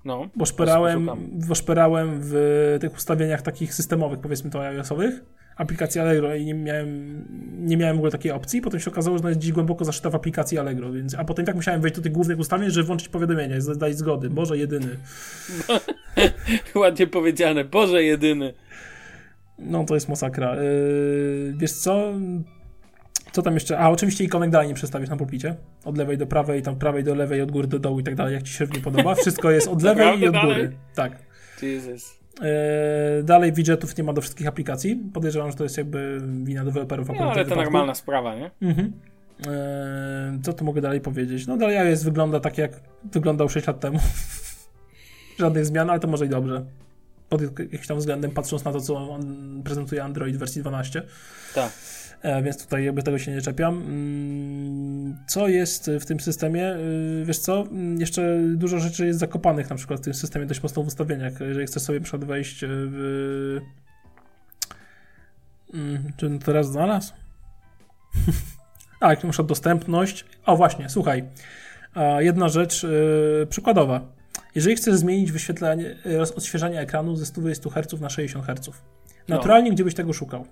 No, bo szperałem, bo szperałem w tych ustawieniach takich systemowych, powiedzmy to iOS-owych, aplikacji Allegro i nie miałem, nie miałem w ogóle takiej opcji. Potem się okazało, że ona jest gdzieś głęboko zaszyta w aplikacji Allegro, więc, a potem tak musiałem wejść do tych głównych ustawień, żeby włączyć powiadomienia, dać zgody. Boże, jedyny. Ładnie powiedziane, Boże, jedyny. No to jest masakra. Yy, wiesz co? Co tam jeszcze? A, oczywiście ikonek dalej nie przestawisz na pulpicie. Od lewej do prawej, tam prawej do lewej, od góry do dołu i tak dalej, jak ci się nie podoba. Wszystko jest od lewej i od góry. Tak. Jesus. E, dalej widgetów nie ma do wszystkich aplikacji. Podejrzewam, że to jest jakby wina deweloperów. No, ale to normalna sprawa, nie? Mhm. E, co tu mogę dalej powiedzieć? No dalej iOS wygląda tak, jak wyglądał 6 lat temu. Żadnych zmian, ale to może i dobrze. Pod jakimś tam względem, patrząc na to, co on prezentuje Android wersji 12. Tak. E, więc tutaj jakby tego się nie czepiam. Mm, co jest w tym systemie? E, wiesz co? Mm, jeszcze dużo rzeczy jest zakopanych na przykład w tym systemie dość mocno w ustawieniach. Jeżeli chcesz sobie przykład wejść w... Mm, czy teraz znalazł? tak, przykład dostępność. O właśnie, słuchaj. Jedna rzecz e, przykładowa. Jeżeli chcesz zmienić wyświetlanie, odświeżanie ekranu ze 120 Hz na 60 Hz, no. naturalnie no. gdzie byś tego szukał?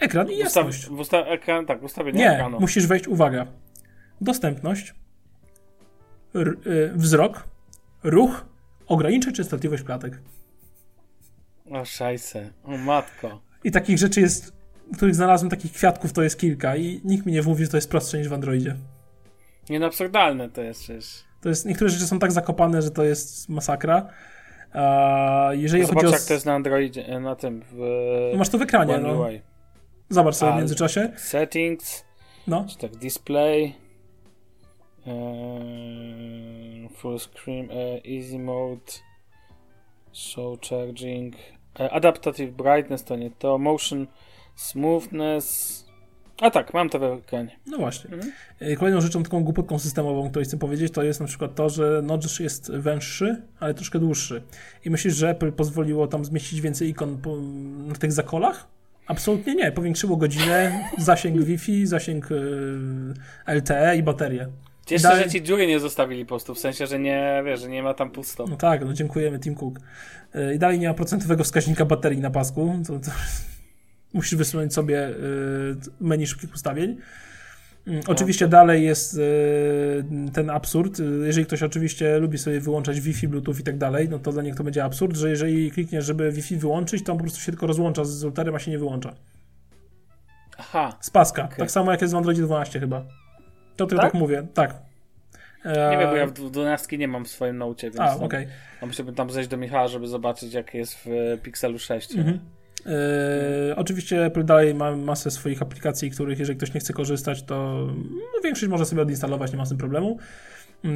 Ekran i jasność. W usta- ekran, tak, ustawienie Nie, ekranu. musisz wejść, uwaga, dostępność, r- y, wzrok, ruch, ograniczać częstotliwość klatek. O szajse, o matko. I takich rzeczy jest, których znalazłem, takich kwiatków to jest kilka i nikt mi nie mówi, że to jest prostsze niż w Androidzie. Nie no, absurdalne to jest przecież. To jest, niektóre rzeczy są tak zakopane, że to jest masakra. A jeżeli Zobacz, chodzi o... jak to jest na Androidzie, na tym. W... No masz to w ekranie. No. Zobacz sobie w międzyczasie. Settings. No. Czy tak, display. Uh, full screen, uh, easy mode. Show charging. Adaptative brightness to nie to. Motion smoothness. A tak, mam to w ekranie. No właśnie. Mhm. Kolejną rzeczą, taką głupotką systemową, którą chcę powiedzieć, to jest na przykład to, że Notch jest węższy, ale troszkę dłuższy. I myślisz, że Apple pozwoliło tam zmieścić więcej ikon po, na tych zakolach? Absolutnie nie. Powiększyło godzinę, zasięg Wi-Fi, zasięg LTE i baterię. Cieszę, Dalej... że ci dziury nie zostawili po prostu, w sensie, że nie, wiesz, że nie ma tam pusto. No tak, no dziękujemy Tim Cook. Y, I dalej nie ma procentowego wskaźnika baterii na pasku. To, to... Musisz wysunąć sobie y, menu szybkich ustawień. Mm, oczywiście no. dalej jest y, ten absurd. Jeżeli ktoś oczywiście lubi sobie wyłączać Wi-Fi, Bluetooth i tak dalej, no to dla niego to będzie absurd, że jeżeli klikniesz, żeby Wi-Fi wyłączyć, to on po prostu się tylko rozłącza z routerem, a się nie wyłącza. Aha. Z paska. Okay. Tak samo jak jest w Androidzie 12 chyba. To tylko tak? tak mówię. Tak. Nie wiem, bo ja w 12 nie mam w swoim naucie, więc a, okej. Okay. No, musiałbym tam zejść do Michała, żeby zobaczyć, jak jest w Pixelu 6. Mhm. Yy, oczywiście Apple dalej ma masę swoich aplikacji, których jeżeli ktoś nie chce korzystać, to no, większość może sobie odinstalować, nie ma z tym problemu. Yy,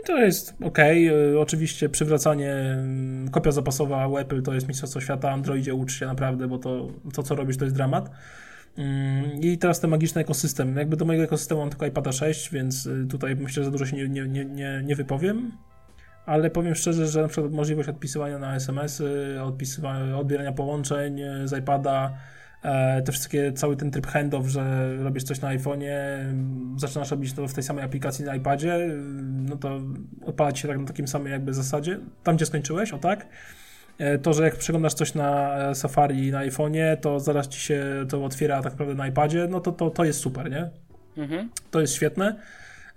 I to jest ok. Yy, oczywiście przywracanie, mm, kopia zapasowa u Apple to jest mistrzostwo świata. Androidzie ucz się naprawdę, bo to, to co robisz to jest dramat. I teraz ten magiczny ekosystem. Jakby do mojego ekosystemu mam tylko iPada 6, więc tutaj myślę, że za dużo się nie, nie, nie, nie wypowiem ale powiem szczerze, że na przykład możliwość odpisywania na SMS-y, odpisywania, odbierania połączeń z iPada, e, te wszystkie, cały ten tryb handoff, że robisz coś na iPhone'ie, zaczynasz robić to w tej samej aplikacji na iPadzie, no to odpala ci się tak na takim samym jakby zasadzie, tam gdzie skończyłeś, o tak. E, to, że jak przeglądasz coś na Safari na iPhone'ie, to zaraz ci się to otwiera tak naprawdę na iPadzie, no to, to, to jest super, nie? Mhm. To jest świetne.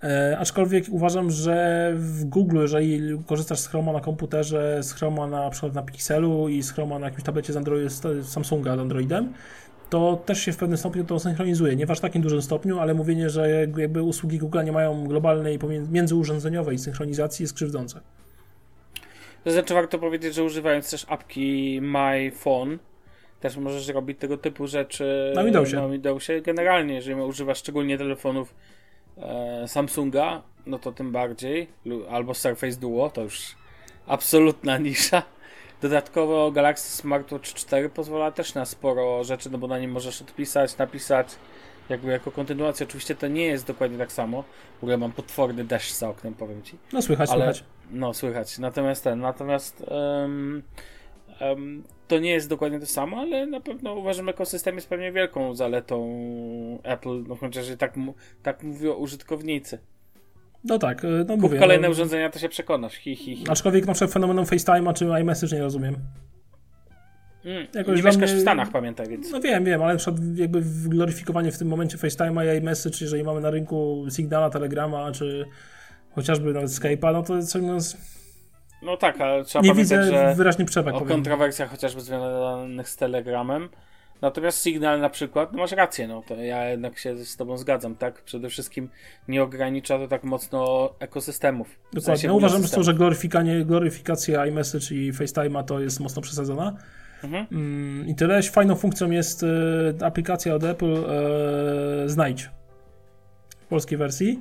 E, aczkolwiek uważam, że w Google, jeżeli korzystasz z Chroma na komputerze, z Chroma na, przykład na Pixelu i z Chroma na jakimś tablecie z, Android, z Samsunga z Androidem, to też się w pewnym stopniu to synchronizuje. Nie w aż takim dużym stopniu, ale mówienie, że jakby usługi Google nie mają globalnej, międzyurządzeniowej synchronizacji jest krzywdzące. To znaczy warto powiedzieć, że używając też apki My Phone, też możesz robić tego typu rzeczy na Windowsie. Na Windowsie. Generalnie, jeżeli używasz szczególnie telefonów e, Samsunga, no to tym bardziej, albo Surface Duo, to już absolutna nisza. Dodatkowo Galaxy Smartwatch 4 pozwala też na sporo rzeczy, no bo na nim możesz odpisać, napisać, jakby jako kontynuacja. Oczywiście to nie jest dokładnie tak samo. W ogóle mam potworny deszcz za oknem, powiem ci. No słychać, Ale, słychać. No słychać. Natomiast ten, natomiast um, um, to nie jest dokładnie to samo, ale na pewno uważam, że ekosystem jest pewnie wielką zaletą Apple, no chociaż tak, tak mówią użytkownicy. No tak, y, no Kup mówię. kolejne no, urządzenia, to się przekonasz. Hi, hi, hi. Aczkolwiek na przykład fenomenem FaceTime'a czy iMessage nie rozumiem. Mm, Jakoś nie mieszkasz mnie... w Stanach, pamiętaj, więc... No wiem, wiem, ale na przykład jakby gloryfikowanie w tym momencie FaceTime'a i iMessage, jeżeli mamy na rynku Signala, Telegrama, czy chociażby nawet Skype'a, no to ciągnąc no tak, ale trzeba nie pamiętać, widzę że wyraźnie przewag. o powiem. kontrowersjach chociażby związanych z Telegramem, Natomiast Signal na przykład, no masz rację, no to ja jednak się z tobą zgadzam, tak? Przede wszystkim nie ogranicza to tak mocno ekosystemów. Dokładnie. No, uważam, systemów. że gloryfikacja, gloryfikacja iMessage i FaceTime'a to jest mocno przesadzona. Mhm. Mm, I tyle. Fajną funkcją jest e, aplikacja od Apple e, Znajdź w polskiej wersji.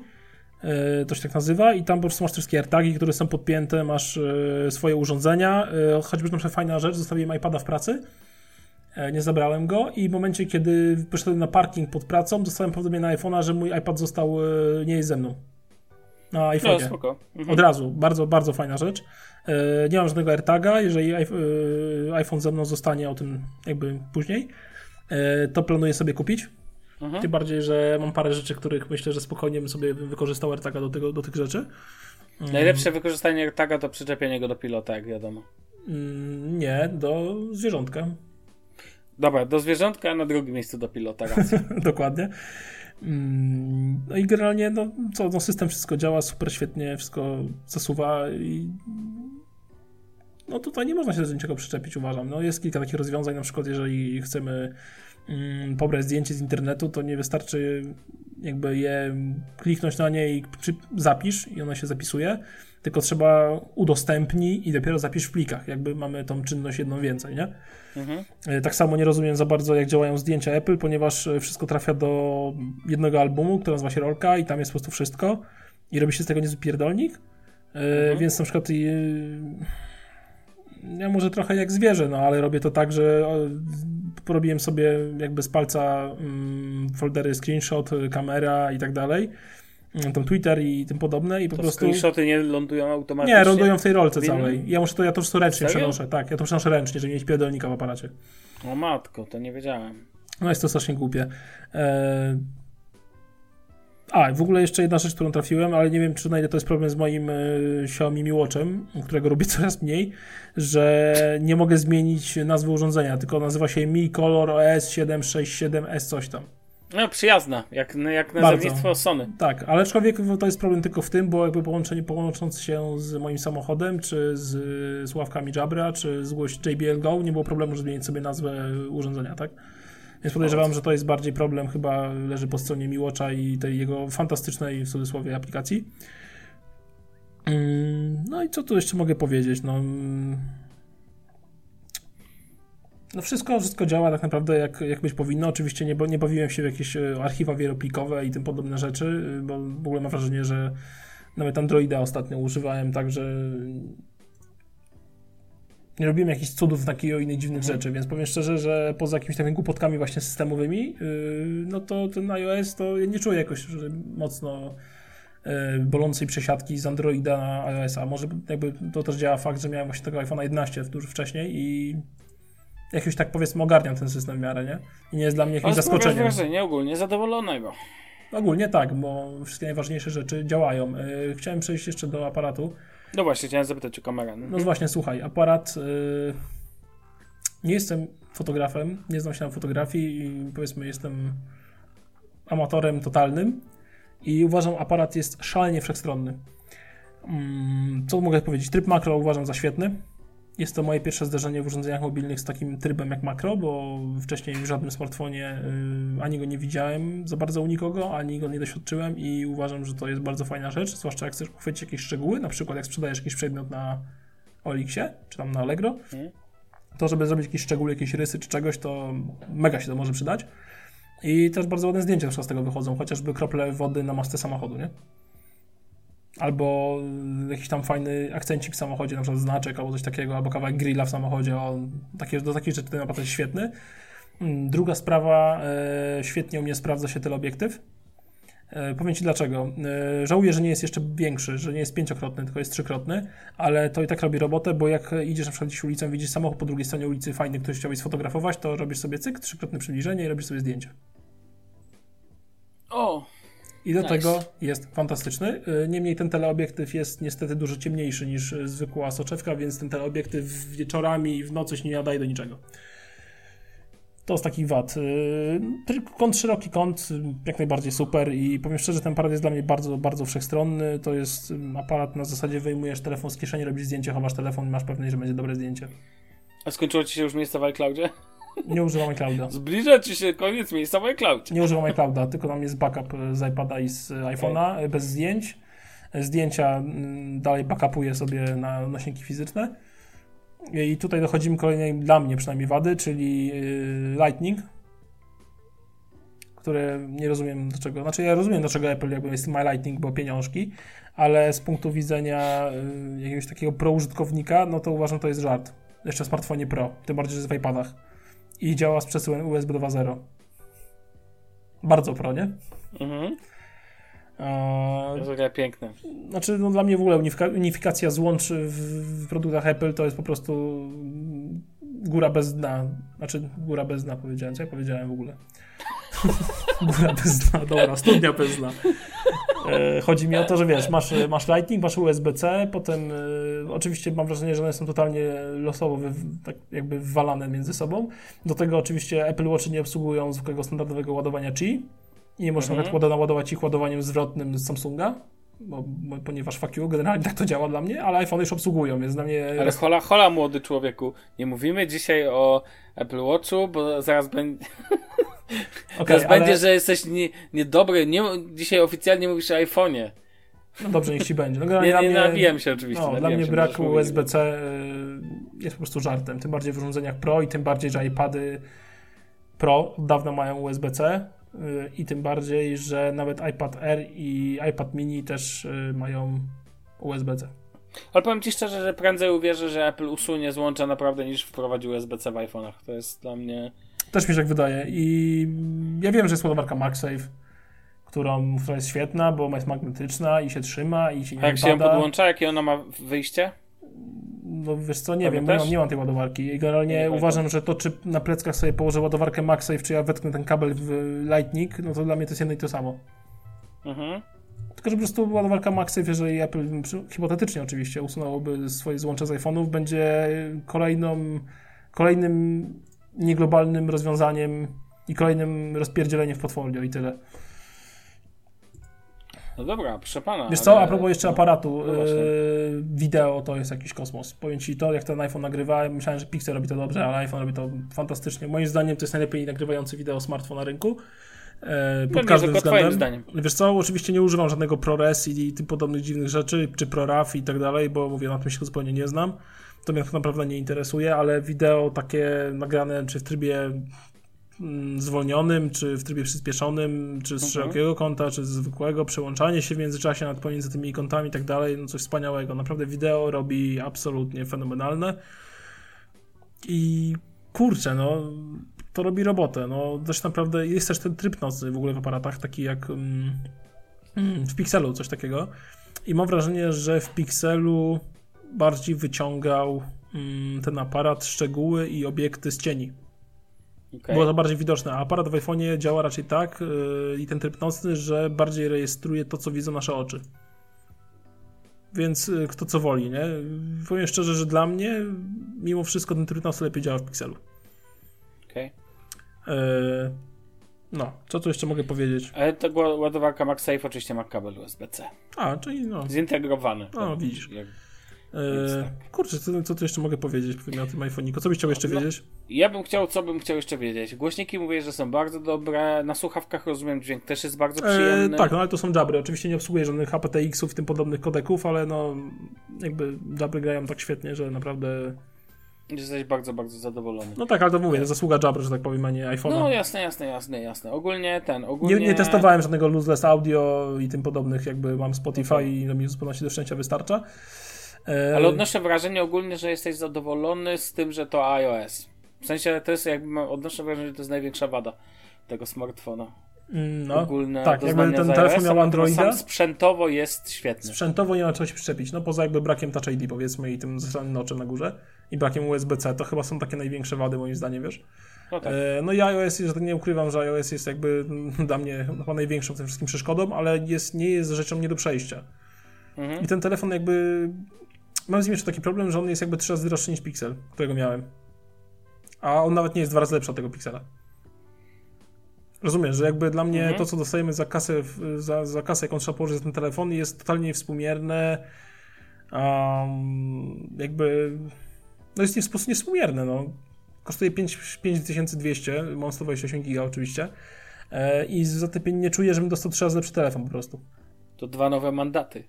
E, to się tak nazywa i tam po prostu masz wszystkie AirTagi, które są podpięte, masz e, swoje urządzenia, e, choćby na przykład fajna rzecz, zostawiłem iPada w pracy, nie zabrałem go i w momencie, kiedy poszedłem na parking pod pracą, dostałem powiadomienie na iPhone'a, że mój iPad został, nie jest ze mną. Na iPhone'ie. No, mhm. Od razu. Bardzo, bardzo fajna rzecz. Nie mam żadnego AirTaga. Jeżeli iPhone ze mną zostanie o tym jakby później, to planuję sobie kupić. Mhm. Tym bardziej, że mam parę rzeczy, których myślę, że spokojnie bym sobie wykorzystał AirTaga do, tego, do tych rzeczy. Mm. Najlepsze wykorzystanie AirTaga to przyczepienie go do pilota, jak wiadomo. Mm, nie, do zwierzątka. Dobra, do zwierzątka, a na drugim miejscu do pilota. Dokładnie. Mm, no i generalnie, no co, no system wszystko działa super świetnie, wszystko zasuwa i no tutaj nie można się do niczego przyczepić, uważam. No jest kilka takich rozwiązań, na przykład jeżeli chcemy mm, pobrać zdjęcie z internetu, to nie wystarczy jakby je kliknąć na nie i zapisz i ona się zapisuje, tylko trzeba udostępnić i dopiero zapisz w plikach, jakby mamy tą czynność jedną więcej, nie? Mhm. E, tak samo nie rozumiem za bardzo, jak działają zdjęcia Apple, ponieważ e, wszystko trafia do jednego albumu, który nazywa się Rolka i tam jest po prostu wszystko i robi się z tego niezły pierdolnik, e, mhm. więc na przykład ja może trochę jak zwierzę, no ale robię to tak, że porobiłem sobie jakby z palca mm, foldery screenshot, kamera i tak dalej Mm, tam Twitter i tym podobne i po to prostu... screenshoty nie lądują automatycznie? Nie, lądują w tej rolce całej. Ja muszę to, ja to wszystko ręcznie Serio? przenoszę, tak, ja to przenoszę ręcznie, żeby mieć pierdolnika w aparacie. O matko, to nie wiedziałem. No jest to strasznie głupie. Eee... A, w ogóle jeszcze jedna rzecz, którą trafiłem, ale nie wiem, czy na ile to jest problem z moim e, Xiaomi Mi Watchem, którego robię coraz mniej, że nie mogę zmienić nazwy urządzenia, tylko nazywa się Mi Color OS 767S coś tam. No, przyjazna, jak, jak nazewnictwo Sony. Tak, ale aczkolwiek to jest problem tylko w tym, bo jakby połączenie, połącząc się z moim samochodem, czy z słuchawkami Jabra, czy z JBL Go, nie było problemu, żeby zmienić sobie nazwę urządzenia, tak? Więc podejrzewam, że to jest bardziej problem, chyba leży po stronie Miłocza i tej jego fantastycznej, w cudzysłowie, aplikacji. Mm, no i co tu jeszcze mogę powiedzieć? No, mm, no wszystko, wszystko działa tak naprawdę jak, jak być powinno. Oczywiście nie, nie bawiłem się w jakieś e, archiwa wieloplikowe i tym podobne rzeczy, bo w ogóle mam wrażenie, że nawet Androida ostatnio używałem tak, że nie robiłem jakichś cudów takiej o innych dziwnych mhm. rzeczy, więc powiem szczerze, że poza jakimiś takimi głupotkami właśnie systemowymi, yy, no to ten iOS to ja nie czuję jakoś mocno yy, bolącej przesiadki z Androida na iOS-a. Może jakby to też działa fakt, że miałem właśnie tego iPhone 11 dużo wcześniej i jakoś tak powiedzmy ogarniam ten system w miarę, nie? I nie jest dla mnie jakimś zaskoczeniem. Wrażenie ogólnie zadowolonego. Ogólnie tak, bo wszystkie najważniejsze rzeczy działają. Yy, chciałem przejść jeszcze do aparatu. No właśnie, chciałem zapytać o kamerę. No mhm. właśnie, słuchaj, aparat... Yy, nie jestem fotografem, nie znam się na fotografii i powiedzmy jestem amatorem totalnym i uważam aparat jest szalenie wszechstronny. Mm, co mogę powiedzieć? Tryb makro uważam za świetny. Jest to moje pierwsze zdarzenie w urządzeniach mobilnych z takim trybem jak makro, bo wcześniej w żadnym smartfonie y, ani go nie widziałem za bardzo u nikogo, ani go nie doświadczyłem i uważam, że to jest bardzo fajna rzecz, zwłaszcza jak chcesz uchwycić jakieś szczegóły, na przykład jak sprzedajesz jakiś przedmiot na Olixie, czy tam na Allegro, mhm. to żeby zrobić jakieś szczegóły, jakieś rysy czy czegoś, to mega się to może przydać. I też bardzo ładne zdjęcia z tego wychodzą, chociażby krople wody na masce samochodu, nie? Albo jakiś tam fajny akcencik w samochodzie, na przykład znaczek albo coś takiego, albo kawałek grilla w samochodzie, o, takie, do takich rzeczy to naprawdę jest świetny. Mm, druga sprawa, e, świetnie u mnie sprawdza się teleobiektyw. E, powiem Ci dlaczego. Żałuję, że nie jest jeszcze większy, że nie jest pięciokrotny, tylko jest trzykrotny, ale to i tak robi robotę, bo jak idziesz na przykład gdzieś ulicą, widzisz samochód po drugiej stronie ulicy, fajny, ktoś chciałbyś sfotografować, to robisz sobie cyk, trzykrotne przybliżenie i robisz sobie zdjęcie. O, i do nice. tego jest fantastyczny. Y, niemniej ten teleobiektyw jest niestety dużo ciemniejszy niż zwykła soczewka, więc ten teleobiektyw wieczorami i w nocy się nie nadaje do niczego. To z takich wad. Y, kąt szeroki kąt, jak najbardziej super i powiem szczerze, ten aparat jest dla mnie bardzo, bardzo wszechstronny. To jest aparat na zasadzie wyjmujesz telefon z kieszeni, robisz zdjęcie, chowasz telefon i masz pewność, że będzie dobre zdjęcie. A skończyło ci się już miejsce w iCloudzie? Nie używam iClouda. Zbliża ci się koniec miejsca w iCloudzie. Nie używam iClouda, tylko tam jest backup z iPada i z iPhone'a okay. bez zdjęć. Zdjęcia dalej backupuję sobie na nośniki fizyczne. I tutaj dochodzimy kolejnej dla mnie przynajmniej wady, czyli Lightning, które nie rozumiem dlaczego. Znaczy ja rozumiem dlaczego Apple jakby jest My Lightning, bo pieniążki, ale z punktu widzenia jakiegoś takiego pro użytkownika, no to uważam, to jest żart. Jeszcze w smartfonie Pro, tym bardziej, że w iPadach. I działa z przesyłem USB 2.0. Bardzo pro, nie? Mhm. Taka piękne. Znaczy, no dla mnie w ogóle unifikacja złącz w, produktach Apple to jest po prostu góra bez dna. Znaczy, góra bez dna powiedziałem. Co ja powiedziałem w ogóle? góra bez dna, dobra, studnia bez dna. E, chodzi mi o to, że wiesz, masz, masz Lightning, masz USB-C, potem e, oczywiście mam wrażenie, że one są totalnie losowo wy, tak jakby wwalane między sobą. Do tego oczywiście Apple Watch nie obsługują zwykłego standardowego ładowania Qi i nie można mhm. nawet naładować ich ładowaniem zwrotnym z Samsunga. Bo, bo, ponieważ fuck you, generalnie tak to działa dla mnie, ale iPhone już obsługują, więc dla mnie... Ale hola, hola młody człowieku, nie mówimy dzisiaj o Apple Watchu, bo zaraz będzie... Okay, zaraz ale... będzie, że jesteś nie, niedobry, nie, dzisiaj oficjalnie mówisz o iPhone'ie. No dobrze, niech ci będzie. No, nie, nie nabijam się oczywiście. No, dla mnie brak USB-C y, jest po prostu żartem, tym bardziej w urządzeniach Pro i tym bardziej, że iPady Pro od dawna mają USB-C i tym bardziej, że nawet iPad Air i iPad mini też y, mają USB-C. Ale powiem Ci szczerze, że prędzej uwierzę, że Apple usunie złącza naprawdę niż wprowadzi USB-C w iPhone'ach. To jest dla mnie... Też mi się tak wydaje i ja wiem, że jest ładowarka MagSafe, którą, która jest świetna, bo jest magnetyczna i się trzyma i się nie A jak wypada. się ją podłącza, jakie ona ma wyjście? no wiesz co, nie wiem, nie mam, nie mam tej ładowarki. I generalnie uważam, że to, czy na pleckach sobie położę ładowarkę MagSafe, czy ja wetknę ten kabel w Lightning, no to dla mnie to jest jedno i to samo. Mhm. Tylko, że po prostu ładowarka MagSafe, jeżeli Apple, hipotetycznie oczywiście, usunęłoby swoje złącze z iPhone'ów, będzie kolejną, kolejnym nieglobalnym rozwiązaniem i kolejnym rozpierdzieleniem w portfolio i tyle. No dobra, proszę pana. Wiesz co, a propos jeszcze no, aparatu no yy, wideo, to jest jakiś kosmos. Powiem ci to, jak ten iPhone nagrywa, myślałem, że Pixel robi to dobrze, ale iPhone robi to fantastycznie. Moim zdaniem to jest najlepiej nagrywający wideo smartfon na rynku. Yy, pod każdym względem. Zdaniem. Wiesz co, oczywiście nie używam żadnego ProRes i, i tym podobnych dziwnych rzeczy, czy ProRAW i tak dalej, bo mówię, na tym się zupełnie nie znam. To mnie tak naprawdę nie interesuje, ale wideo takie nagrane, czy w trybie Mm, zwolnionym, czy w trybie przyspieszonym, czy z mhm. szerokiego kąta, czy z zwykłego, przełączanie się w międzyczasie nad pomiędzy tymi kątami i tak dalej, no coś wspaniałego. Naprawdę wideo robi absolutnie fenomenalne. I kurczę, no to robi robotę. No dość naprawdę jest też ten tryb nocny w ogóle w aparatach, taki jak mm, mm, w Pixelu, coś takiego. I mam wrażenie, że w Pixelu bardziej wyciągał mm, ten aparat szczegóły i obiekty z cieni. Okay. Było to bardziej widoczne, a aparat w iPhone'ie działa raczej tak yy, i ten tryb nocny, że bardziej rejestruje to, co widzą nasze oczy. Więc yy, kto co woli, nie? Powiem szczerze, że dla mnie mimo wszystko ten tryb nocny lepiej działa w Pixelu. Yy, no, co tu jeszcze mogę powiedzieć? Ale to ładowarka MagSafe oczywiście ma kabel USB-C. A, czyli no. Zintegrowany. No, widzisz. Jak... Eee, kurczę, co, co tu jeszcze mogę powiedzieć o tym iPhone'iku? Co byś chciał jeszcze no, wiedzieć? Ja bym chciał, co bym chciał jeszcze wiedzieć. Głośniki mówię, że są bardzo dobre. Na słuchawkach rozumiem, dźwięk też jest bardzo eee, przyjemny. Eee, tak, no ale to są jabry. Oczywiście nie obsługuję żadnych aptX-ów, tym podobnych kodeków, ale no jakby jabry grają tak świetnie, że naprawdę... Jesteś bardzo, bardzo zadowolony. No tak, ale to mówię, zasługa Jabra, że tak powiem, a nie iPhone'a. No jasne, jasne, jasne, jasne. Ogólnie ten, ogólnie... Nie, nie testowałem żadnego lossless audio i tym podobnych, jakby mam Spotify okay. i no mi zupełności do szczęścia wystarcza. E, Ale odnoszę wrażenie ogólnie, że jesteś zadowolony z tym, że to iOS. W sensie to jest jakby, odnoszę wrażenie, że to jest największa wada tego smartfona. Mm, no, Ogólne tak, jakby ten telefon miał Androida. Sam sprzętowo jest świetny. Sprzętowo nie ma czegoś przyczepić. No poza jakby brakiem Touch ID powiedzmy i tym zasranym noczem na górze i brakiem USB-C, to chyba są takie największe wady moim zdaniem, wiesz. No, tak. e, no i iOS, że tak nie ukrywam, że iOS jest jakby dla mnie chyba największą tym wszystkim przeszkodą, ale jest, nie jest rzeczą nie do przejścia. Mhm. I ten telefon jakby mam z nim jeszcze taki problem, że on jest jakby trzy razy droższy niż Pixel, którego miałem. A on nawet nie jest dwa razy lepszy od tego Pixela. Rozumiesz, że jakby dla mnie mhm. to, co dostajemy za kasę, za, za kasę, jaką trzeba położyć za ten telefon, jest totalnie niewspółmierne. Um, jakby. No jest w sposób niewspółmierne, no. kosztuje 5200, mam 128 giga oczywiście e, i za te pieniądze nie czuję, żebym dostał trzy razy lepszy telefon po prostu. To dwa nowe mandaty.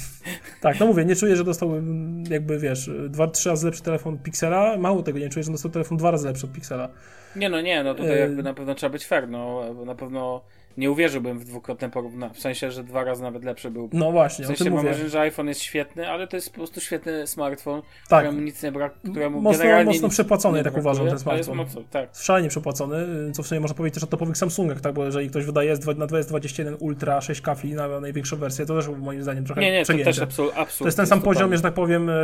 tak, no mówię, nie czuję, że dostałbym jakby, wiesz, dwa, trzy razy lepszy telefon Pixela, mało tego, nie czuję, że dostał telefon dwa razy lepszy od Pixela. Nie no, nie, no tutaj jakby na pewno trzeba być fair, no na pewno nie uwierzyłbym w dwukrotne porównanie. W sensie, że dwa razy nawet lepszy był. No właśnie, w sensie mam wrażenie, że iPhone jest świetny, ale to jest po prostu świetny smartfon, tak. któremu nic nie brak, któremu mocno, generalnie mocno przepłacony, tak uważam, ten smartfon. Jest mocno, tak. Szalenie przepłacony, co w sumie można powiedzieć też o topowych Samsungach, tak, bo jeżeli ktoś wydaje na S21 Ultra 6 kafli na największą wersję, to też moim zdaniem trochę Nie, nie, przegięcie. to też absolutnie. To jest ten sam poziom, że tak powiem, e,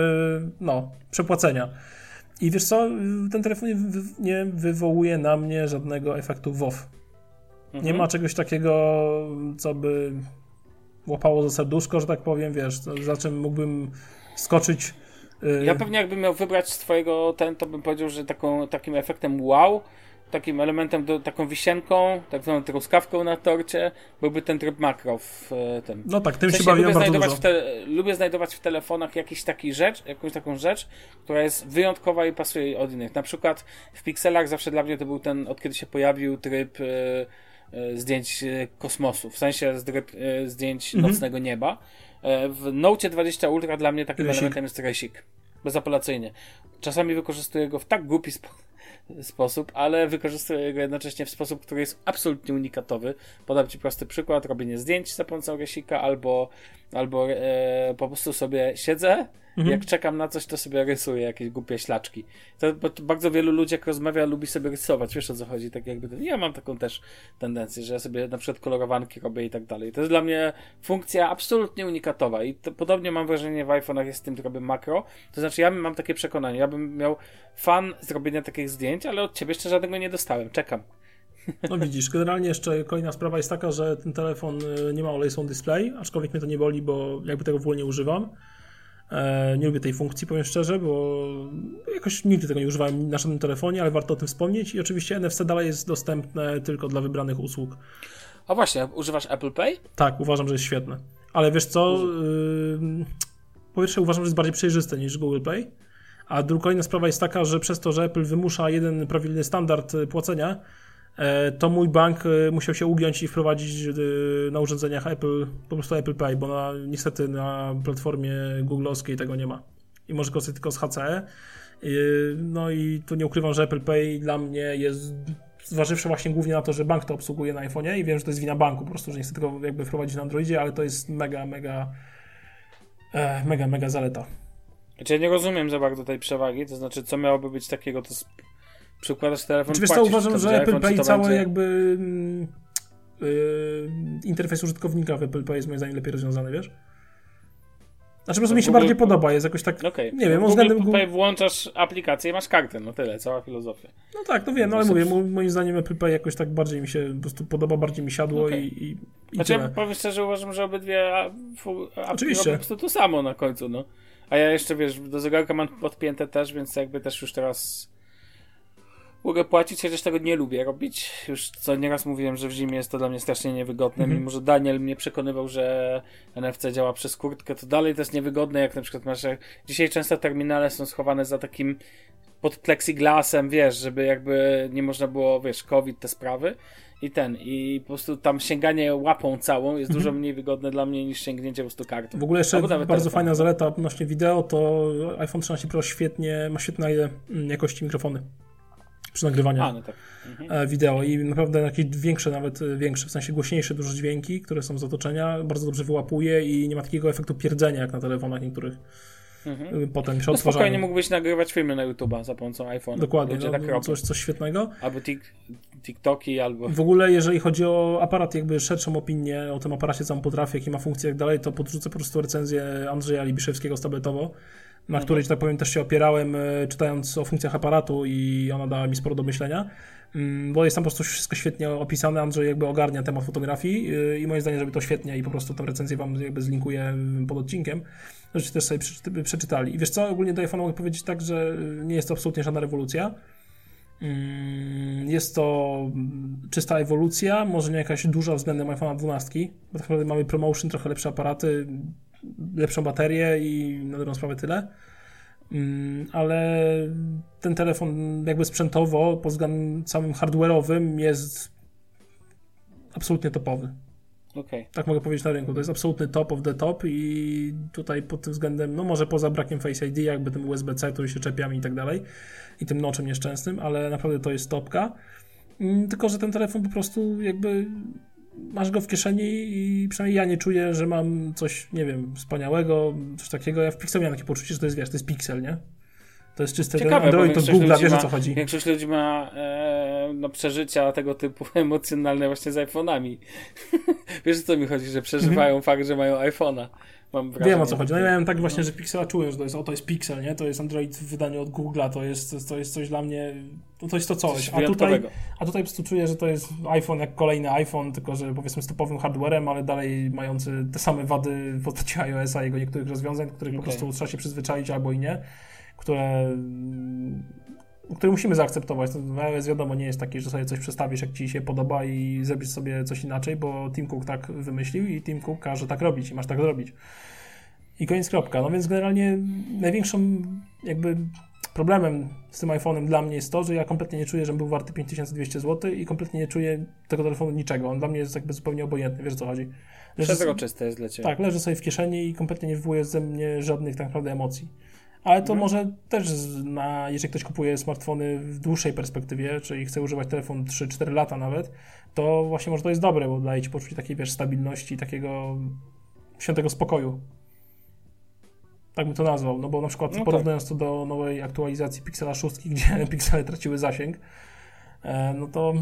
no, przepłacenia. I wiesz co, ten telefon nie wywołuje na mnie żadnego efektu WoW. Mhm. Nie ma czegoś takiego, co by łapało za serduszko, że tak powiem, wiesz, za czym mógłbym skoczyć. Y, ja pewnie jakbym miał wybrać z twojego ten, to bym powiedział, że taką, takim efektem wow takim elementem, do, taką wisienką, tak zwaną truskawką na torcie, byłby ten tryb makro w e, tym. No tak, tym w sensie się lubię znajdować w te, Lubię znajdować w telefonach jakiś taki rzecz, jakąś taką rzecz, która jest wyjątkowa i pasuje od innych. Na przykład w Pixelach zawsze dla mnie to był ten, od kiedy się pojawił tryb e, zdjęć kosmosu, w sensie tryb zdjęć mhm. nocnego nieba. W Note 20 Ultra dla mnie takim rysik. elementem jest rysik. Bezapelacyjnie. Czasami wykorzystuję go w tak głupi sposób sposób, ale wykorzystuję go jednocześnie w sposób, który jest absolutnie unikatowy. Podam Ci prosty przykład, robienie zdjęć za pomocą resika albo, albo e, po prostu sobie siedzę, Mhm. Jak czekam na coś, to sobie rysuję jakieś głupie ślaczki. To, bo to bardzo wielu ludzi, jak rozmawia, lubi sobie rysować. Wiesz o co chodzi? Tak jakby. Ja mam taką też tendencję, że ja sobie na przykład kolorowanki robię i tak dalej. To jest dla mnie funkcja absolutnie unikatowa. I to, podobnie mam wrażenie w iPhone'ach jest z tym, robię makro. To znaczy, ja mam takie przekonanie. Ja bym miał fan zrobienia takich zdjęć, ale od ciebie jeszcze żadnego nie dostałem. Czekam. No widzisz, generalnie jeszcze kolejna sprawa jest taka, że ten telefon y, nie ma On Display, aczkolwiek mnie to nie boli, bo jakby tego w ogóle nie używam. E, nie lubię tej funkcji, powiem szczerze, bo jakoś nigdy tego nie używałem na żadnym telefonie, ale warto o tym wspomnieć. I oczywiście NFC dalej jest dostępne tylko dla wybranych usług. A właśnie, używasz Apple Pay? Tak, uważam, że jest świetne. Ale wiesz co? Yy, po pierwsze, uważam, że jest bardziej przejrzyste niż Google Pay. A druga kolejna sprawa jest taka, że przez to, że Apple wymusza jeden prawidłowy standard płacenia, to mój bank e, musiał się ugiąć i wprowadzić e, na urządzeniach Apple po prostu Apple Pay, bo na, niestety na platformie googlowskiej tego nie ma. I może korzystać tylko z HCE. No i tu nie ukrywam, że Apple Pay dla mnie jest zważywszy właśnie głównie na to, że bank to obsługuje na iPhone'ie i wiem, że to jest wina banku po prostu, że nie chcę tego jakby wprowadzić na Androidzie, ale to jest mega, mega mega, mega zaleta. Znaczy ja nie rozumiem za bardzo tej przewagi, to znaczy co miałoby być takiego, to przykładasz telefon, Czy wiesz co, uważam, że Apple Pay cały będzie... jakby yy, interfejs użytkownika w Apple Pay jest moim zdaniem lepiej rozwiązany, wiesz? Znaczy po prostu no, mi się Google... bardziej podoba, jest jakoś tak, okay. nie wiem, no, względem... Google włączasz aplikację i masz kartę, no tyle, cała filozofia. No tak, no wiem, no ale mówię, moim zdaniem Apple Pay jakoś tak bardziej mi się po prostu podoba, bardziej mi siadło okay. i, i, i Znaczy tyle. ja powiem szczerze, uważam, że obydwie aplikacje po prostu to samo na końcu, no. A ja jeszcze, wiesz, do zegarka mam podpięte też, więc jakby też już teraz mogę płacić, chociaż tego nie lubię robić. Już co nieraz mówiłem, że w zimie jest to dla mnie strasznie niewygodne. Mm -hmm. Mimo, że Daniel mnie przekonywał, że NFC działa przez kurtkę, to dalej to jest niewygodne, jak na przykład masz... Dzisiaj często terminale są schowane za takim pod plexiglasem, wiesz, żeby jakby nie można było, wiesz, COVID, te sprawy i ten, i po prostu tam sięganie łapą całą jest dużo mhm. mniej wygodne dla mnie niż sięgnięcie po prostu kartą. W ogóle jeszcze bardzo telefon. fajna zaleta odnośnie wideo, to iPhone 13 Pro świetnie, ma świetne mm, jakości mikrofony przy nagrywaniu A, no tak. mhm. E, wideo i naprawdę jakieś większe, nawet e, większe, w sensie głośniejsze dużo dźwięki, które są z otoczenia, bardzo dobrze wyłapuje i nie ma takiego efektu pierdzenia jak na telefonach niektórych. Mhm. E, potem przy no spokojnie mógłbyś nagrywać filmy na YouTube'a za pomocą iPhone'a. Dokładnie, no, tak coś, coś świetnego. Albo tik, TikToki, albo... W ogóle, jeżeli chodzi o aparat, jakby szerszą opinię o tym aparacie, co on potrafi, jakie ma funkcje i tak dalej, to podrzucę po prostu recenzję Andrzeja Libiszewskiego z tabletowo na mhm. której, że tak powiem, też się opierałem, e, czytając o funkcjach aparatu i ona dała mi sporo do myślenia, mm, bo jest tam po prostu wszystko świetnie opisane, Andrzej jakby ogarnia temat fotografii e, i moim zdaniem, żeby to świetnie i po prostu tę recenzję wam jakby zlinkuję mm, pod odcinkiem, żebyście też sobie przeczytali. I wiesz co, ogólnie do iPhone'a mogę powiedzieć tak, że nie jest to absolutnie żadna rewolucja, mm, jest to czysta ewolucja, może nie jakaś duża względem iPhone'a 12, bo tak naprawdę mamy promotion, trochę lepsze aparaty, lepszą baterię i na dobrą sprawę tyle. Mm, ale ten telefon jakby sprzętowo pod względem samym hardware'owym jest absolutnie topowy. Okay. Tak mogę powiedzieć na rynku. To jest absolutny top of the top i tutaj pod tym względem, no może poza brakiem Face ID, jakby tym USB-C, który się czepiami i tak dalej i tym noczem nieszczęsnym, ale naprawdę to jest topka. Mm, tylko, że ten telefon po prostu jakby masz go w kieszeni i przynajmniej ja nie czuję, że mam coś, nie wiem, wspaniałego, coś takiego. Ja w Pixelu miałem takie poczucie, że to jest, wiesz, to jest Pixel, nie? To jest czyste Ciekawe, Android, to Google, wiesz o co chodzi. Większość ludzi ma e, no, przeżycia tego typu emocjonalne właśnie z iPhone'ami. wiesz o co mi chodzi, że przeżywają mm -hmm. fakt, że mają iPhone'a. Mam wrażenie, Wiem o co chodzi. No ja miałem tak właśnie, że Pixela czułem, że to jest, o, to jest Pixel, nie? To jest Android w wydaniu od Google'a, to jest, to jest coś dla mnie, no to jest to coś. coś a tutaj, a tutaj po prostu czuję, że to jest iPhone jak kolejny iPhone, tylko że powiedzmy z typowym hardwarem, ale dalej mający te same wady w postaci iOS-a, jego niektórych rozwiązań, których okay. po prostu trzeba się przyzwyczaić albo i nie, które które musimy zaakceptować. iOS wiadomo nie jest taki, że sobie coś przestawisz, jak ci się podoba i zrobisz sobie coś inaczej, bo Tim Cook tak wymyślił i Tim Cook każe tak robić i masz tak zrobić. I koniec kropka. No więc generalnie największym jakby problemem z tym iPhone'em dla mnie jest to, że ja kompletnie nie czuję, że był warty 5200 zł i kompletnie nie czuję tego telefonu niczego. On dla mnie jest jakby zupełnie obojętny, wiesz o co chodzi. Leży, Przezroczyste jest dla Ciebie. Tak, leży sobie w kieszeni i kompletnie nie wywołuje ze mnie żadnych tak naprawdę emocji. Ale to mhm. może też, na, jeżeli ktoś kupuje smartfony w dłuższej perspektywie, czyli chce używać telefon 3-4 lata nawet, to właśnie może to jest dobre, bo daje ci poczucie takiej, wiesz, stabilności, takiego świętego spokoju. Tak bym to nazwał, no bo na przykład no porównując tak. to do nowej aktualizacji Pixela 6, gdzie piksele traciły zasięg, e, no to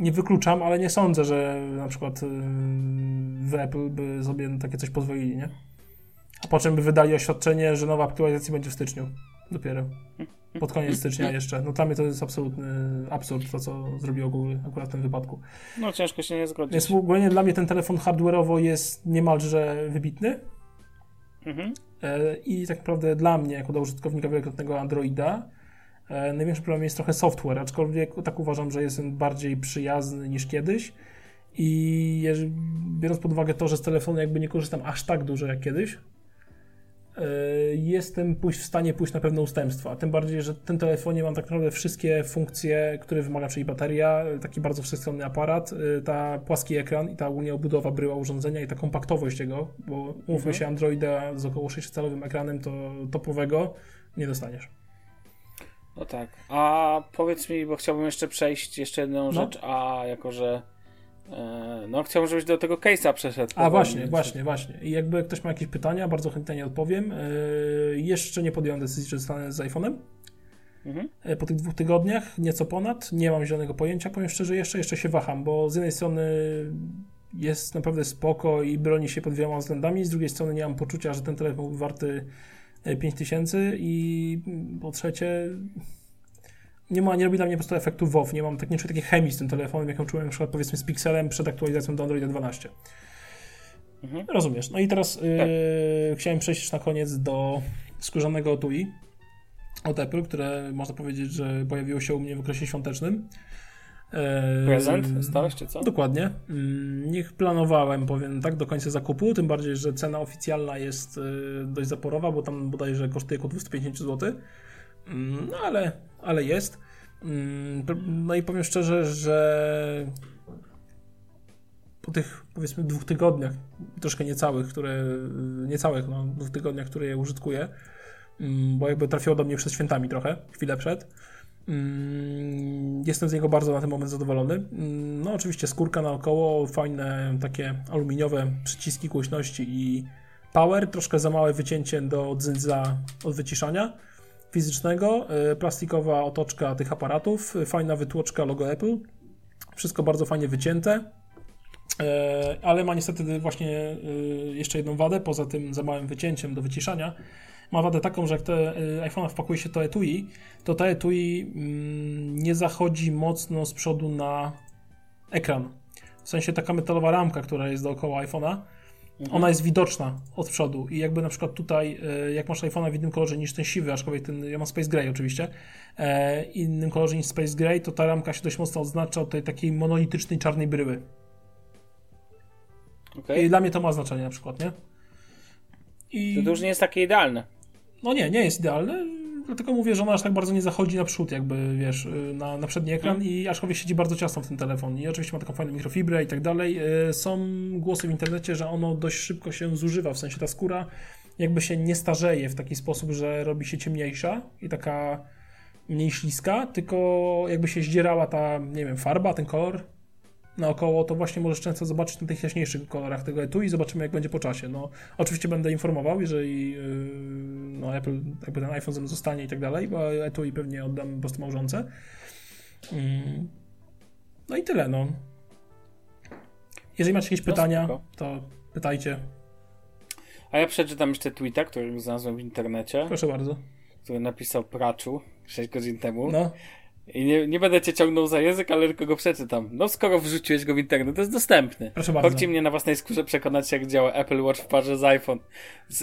nie wykluczam, ale nie sądzę, że na przykład y, w Apple by sobie takie coś pozwolili, nie? A po czym by wydali oświadczenie, że nowa aktualizacja będzie w styczniu. Dopiero. Pod koniec stycznia jeszcze. No dla mnie to jest absolutny absurd, to co zrobiło Google akurat w tym wypadku. No ciężko się nie zgodzić. Więc ogólnie dla mnie ten telefon hardware'owo jest niemalże wybitny. Mhm. E, I tak naprawdę dla mnie, jako dla użytkownika wielokrotnego Androida, e, największy problem jest trochę software, aczkolwiek tak uważam, że jest on bardziej przyjazny niż kiedyś. I biorąc pod uwagę to, że z telefonu jakby nie korzystam aż tak dużo jak kiedyś, jestem pójść w stanie pójść na pewne ustępstwa. Tym bardziej, że w tym telefonie mam tak naprawdę wszystkie funkcje, które wymaga, czyli bateria, taki bardzo wszechstronny aparat, e, ta płaski ekran i ta ogólnie obudowa bryła urządzenia i ta kompaktowość jego, bo mówmy mhm. się, Androida z około 6-calowym ekranem to topowego nie dostaniesz. No tak. A powiedz mi, bo chciałbym jeszcze przejść jeszcze jedną no. rzecz, a jako że E, no, chciałbym, żebyś do tego case'a przeszedł. A właśnie, właśnie, właśnie. I jakby ktoś ma jakieś pytania, bardzo chętnie odpowiem. Yy, jeszcze nie podjąłem decyzji, czy zostanę z iPhone'em. Mhm. E, po tych dwóch tygodniach, nieco ponad, nie mam zielonego pojęcia, powiem szczerze, jeszcze, jeszcze się waham, bo z jednej strony jest naprawdę spoko i broni się pod wieloma względami, z drugiej strony nie mam poczucia, że ten telefon był warty 5000 i po trzecie nie, ma, nie robi dla mnie po prostu efektu WoW, nie mam tak, nie czuję takiej chemii z tym telefonem, jaką czułem na przykład powiedzmy z Pixelem przed aktualizacją do Androida 12. Mhm. Rozumiesz. No i teraz tak. yy, chciałem przejść na koniec do skórzanego TUI od Apple, które można powiedzieć, że pojawiło się u mnie w okresie świątecznym. Yy, Prezent dostałeś, czy co? Dokładnie. Yy, niech planowałem, powiem tak, do końca zakupu, tym bardziej, że cena oficjalna jest yy, dość zaporowa, bo tam bodajże kosztuje około 250 zł. No ale, ale jest. Mm, no i powiem szczerze, że po tych powiedzmy dwóch tygodniach, troszkę niecałych, które, niecałych, no, dwóch tygodniach, które je użytkuję, mm, bo jakby trafiło do mnie przed świętami trochę, chwilę przed. Mm, jestem z niego bardzo na ten moment zadowolony. No oczywiście skórka naokoło, fajne takie aluminiowe przyciski głośności i power, troszkę za małe wycięcie do dzydza od wyciszania fizycznego, e, plastikowa otoczka tych aparatów, fajna wytłoczka logo Apple, wszystko bardzo fajnie wycięte, e, ale ma niestety właśnie e, jeszcze jedną wadę, poza tym za małym wycięciem do wyciszania. Ma wadę taką, że jak te iPhone wpakuje się to etui, to to etui mm, nie zachodzi mocno z przodu na ekran. W sensie taka metalowa ramka, która jest dookoła iPhone'a, Mhm. Ona jest widoczna od przodu i jakby na przykład tutaj, e, jak masz iPhone'a w innym kolorze niż ten siwy, aczkolwiek ten, ja mam Space Gray oczywiście, e, innym kolorze niż Space Gray, to ta ramka się dość mocno odznacza od tej takiej monolitycznej czarnej bryły. Okay. I dla mnie to ma znaczenie na przykład, nie? I... To, już nie jest takie idealne. no nie, nie jest idealny, dlatego mówię, że ona aż tak bardzo nie zachodzi naprzód, jakby wiesz, y, na, na przedni ekran hmm. i aczkolwiek siedzi bardzo ciasno w ten telefon i oczywiście ma taką fajną mikrofibrę i tak dalej. Y, są głosy w internecie, że ono dość szybko się zużywa, w sensie ta skóra jakby się nie starzeje w taki sposób, że robi się ciemniejsza i taka mniej śliska, tylko jakby się zdzierała ta, nie wiem, farba, ten kolor naokoło, to właśnie możesz często zobaczyć na tych jaśniejszych kolorach tego etui i zobaczymy, jak będzie po czasie. No, oczywiście będę informował, jeżeli yy, no, Apple, jakby ten iPhone ze mną zostanie i tak dalej, bo etui pewnie oddam po prostu małżonce. Mm. No i tyle, no. Jeżeli macie jakieś no, pytania, to pytajcie. A ja przeczytam jeszcze tweeta, który znalazłem w internecie. Proszę bardzo. Który napisał Praczu 6 godzin temu. No. I nie, nie będę cię ciągnął za język, ale tylko go przeczytam. No skoro wrzuciłeś go w internet, to jest dostępny. Proszę bardzo. Chodźcie mnie na własnej skórze przekonać, jak działa Apple Watch w parze z iPhone.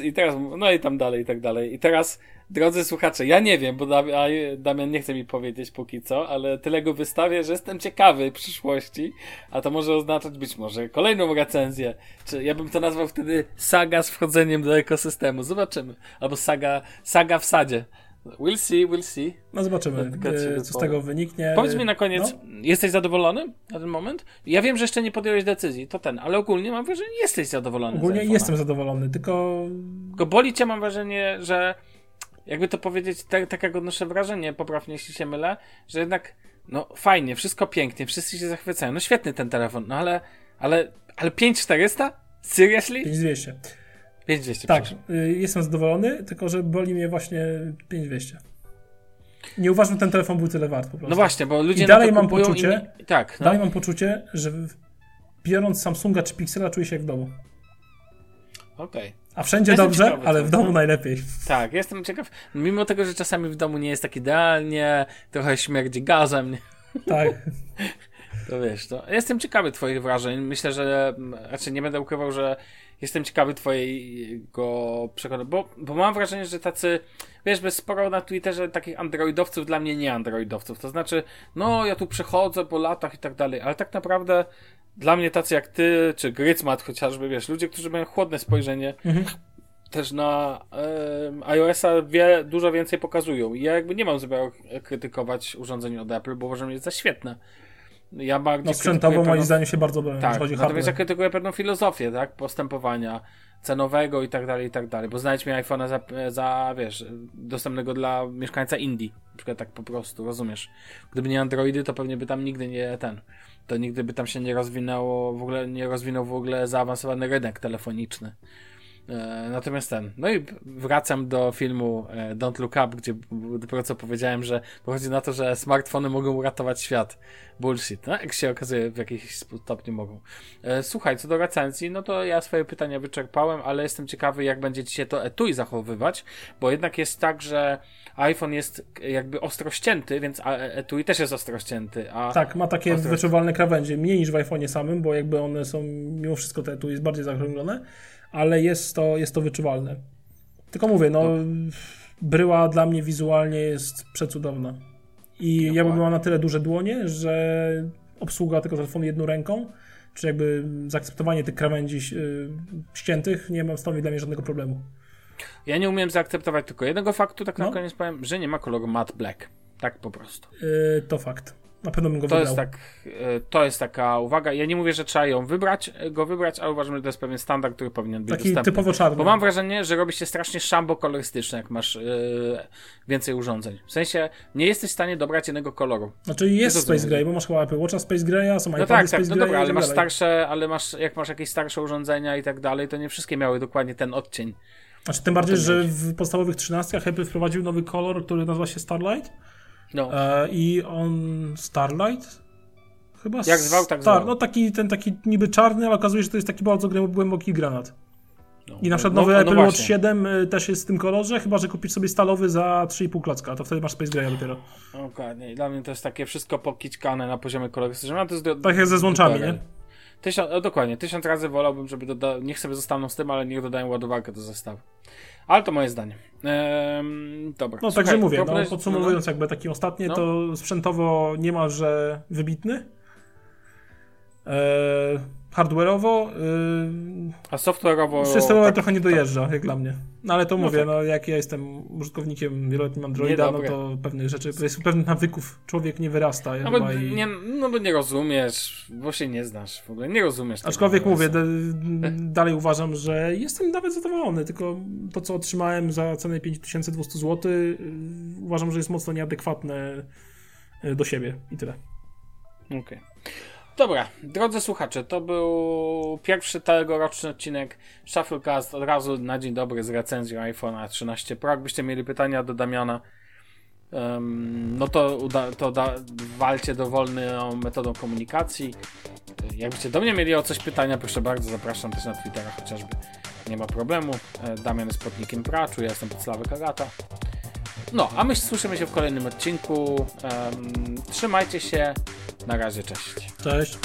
I teraz, no i tam dalej, i tak dalej. I teraz, drodzy słuchacze, ja nie wiem, bo Damian nie chce mi powiedzieć póki co, ale tyle go wystawię, że jestem ciekawy przyszłości, a to może oznaczać być może kolejną recenzję. Czy ja bym to nazwał wtedy saga z wchodzeniem do ekosystemu. Zobaczymy. Albo saga, saga w sadzie. We'll see, we'll see. No zobaczymy, e, co z tego wyniknie. Powiedz mi na koniec, no? jesteś zadowolony na ten moment? Ja wiem, że jeszcze nie podjąłeś decyzji, to ten, ale ogólnie mam wrażenie, że jesteś zadowolony. Ogólnie jestem zadowolony, tylko... Tylko boli cię, mam wrażenie, że jakby to powiedzieć, tak, tak jak odnoszę wrażenie, poprawnie jeśli się mylę, że jednak, no fajnie, wszystko pięknie, wszyscy się zachwycają, no świetny ten telefon, no ale, ale, ale 5400? Seriously? 5200. 5200. Tak, y, jestem zadowolony, tylko że boli mnie właśnie 5200. Nie uważam, że ten telefon był tyle wart po prostu. No właśnie, bo ludzie I dalej mam poczucie, i... tak, no. dalej mam poczucie, że biorąc Samsunga czy Pixela czuję się jak w domu. Okej. Okay. A wszędzie jestem dobrze, ciekawy, ale w domu najlepiej. Tak, jestem ciekaw. Mimo tego, że czasami w domu nie jest tak idealnie, trochę śmierdzi gazem. Nie? Tak. To wiesz, to jestem ciekawy twoich wrażeń. Myślę, że raczej nie będę ukrywał, że jestem ciekawy twojego przekonania, bo, bo mam wrażenie, że tacy, wiesz, bez sporo na Twitterze takich androidowców dla mnie nie androidowców, to znaczy, no ja tu przechodzę po latach i tak dalej, ale tak naprawdę dla mnie tacy jak ty, czy Grycmat chociażby, wiesz, ludzie, którzy mają chłodne spojrzenie, mhm. też na e, iOS-a wie, dużo więcej pokazują i ja jakby nie mam zamiaru krytykować urządzeń od Apple, bo uważam, że jest za świetne. Ja no sprzętowo moim zdaniem się bardzo bronią, tak, chodzi natomiast ja krytykuję pewną filozofię, tak, postępowania cenowego i tak dalej, i tak dalej, bo znajdź mi iPhone'a za, za, wiesz, dostępnego dla mieszkańca Indii, na przykład tak po prostu, rozumiesz. Gdyby nie Androidy, to pewnie by tam nigdy nie ten, to nigdy by tam się nie rozwinęło, w ogóle nie rozwinął w ogóle zaawansowany rynek telefoniczny. E, natomiast ten. No i wracam do filmu e, Don't Look Up, gdzie dopiero co powiedziałem, że pochodzi na to, że smartfony mogą uratować świat. Bullshit. No, jak się okazuje, w jakimś stopniu mogą. E, słuchaj, co do recenzji, no to ja swoje pytania wyczerpałem, ale jestem ciekawy, jak będzie ci się to etui zachowywać, bo jednak jest tak, że iPhone jest jakby ostro ścięty, więc etui też jest ostro ścięty. A tak, ma takie ostro... wyczuwalne krawędzie, mniej niż w iPhone'ie samym, bo jakby one są, mimo wszystko te etui jest bardziej zakrąglone ale jest to, jest to wyczuwalne. Tylko mówię, no, bryła dla mnie wizualnie jest przecudowna. I ja bym miała na tyle duże dłonie, że obsługa tego telefonu jedną ręką, czy jakby zaakceptowanie tych krawędzi yy, ściętych nie ma stanowi dla mnie żadnego problemu. Ja nie umiem zaakceptować tylko jednego faktu, tak na no. koniec powiem, że nie ma koloru matte black. Tak po prostu. Yy, to fakt. Na pewno bym go to wybrał. Jest tak, e, to jest taka uwaga. Ja nie mówię, że trzeba ją wybrać, e, go wybrać, ale uważam, że to jest pewien standard, który powinien być Taki dostępny. typowo czarny. Bo mam wrażenie, że robi się strasznie szambo kolorystyczne, jak masz yy, więcej urządzeń. W sensie, nie jesteś w stanie dobrać jednego koloru. Znaczy jest Space Gray, bo masz chyba Apple Watcha Space Graya, są no tak, tak, Space no dobra, ale tak masz starsze, ale masz, jak masz jakieś starsze urządzenia i tak dalej, to nie wszystkie miały dokładnie ten odcień. Znaczy tym bardziej, że w podstawowych 13 Apple wprowadził nowy kolor, który nazywa się Starlight. No. E, I on Starlight Chyba Jak zwał, tak zwał. no taki, ten taki niby czarny, ale okazuje się, że to jest taki bardzo głęboki granat. No, I na przykład no, nowy no, Apple Watch 7 y, też jest w tym kolorze, chyba że kupisz sobie stalowy za 3,5 klocka, to wtedy masz Space Grey dopiero. Dokładnie. Dla mnie to jest takie wszystko pokićkane na poziomie kolorystycznym. No, to jest do, tak jak ze złączami, nie? Tysiąc, o, dokładnie. Tysiąc razy wolałbym, żeby doda- niech sobie zostaną z tym, ale niech dodają ładowarkę do zestawu. Ale to moje zdanie. Ehm, dobra. No także mówię, no, podsumowując no, jakby taki ostatnie, no. to sprzętowo niemalże wybitny. Eee, hardware'owo. Yy, A software'owo. Systemowo tak, trochę nie dojeżdża, jak dla mnie. No ale to no mówię, tak. no jak ja jestem użytkownikiem wieloletnim Androida, no to pewnych rzeczy, jest pewnych nawyków człowiek nie wyrasta. No bo, i... nie, no bo nie rozumiesz, bo się nie znasz w ogóle, nie rozumiesz. Aczkolwiek mówię, dalej uważam, że jestem nawet zadowolony, tylko to, co otrzymałem za cenę 5200 zł, yy, uważam, że jest mocno nieadekwatne yy, do siebie i tyle. Okej. Okay. Dobra, drodzy słuchacze, to był pierwszy tegoroczny odcinek Shufflecast od razu na dzień dobry z recenzją iPhone'a 13 Pro. Jakbyście mieli pytania do Damiana, um, no to, uda, to da, walcie dowolną metodą komunikacji. Jakbyście do mnie mieli o coś pytania, proszę bardzo, zapraszam też na Twittera chociażby. Nie ma problemu. E, Damian jest podnikiem Praczu, ja jestem Sławek Agata. No, a my słyszymy się w kolejnym odcinku. Um, trzymajcie się. Na razie, cześć. Cześć.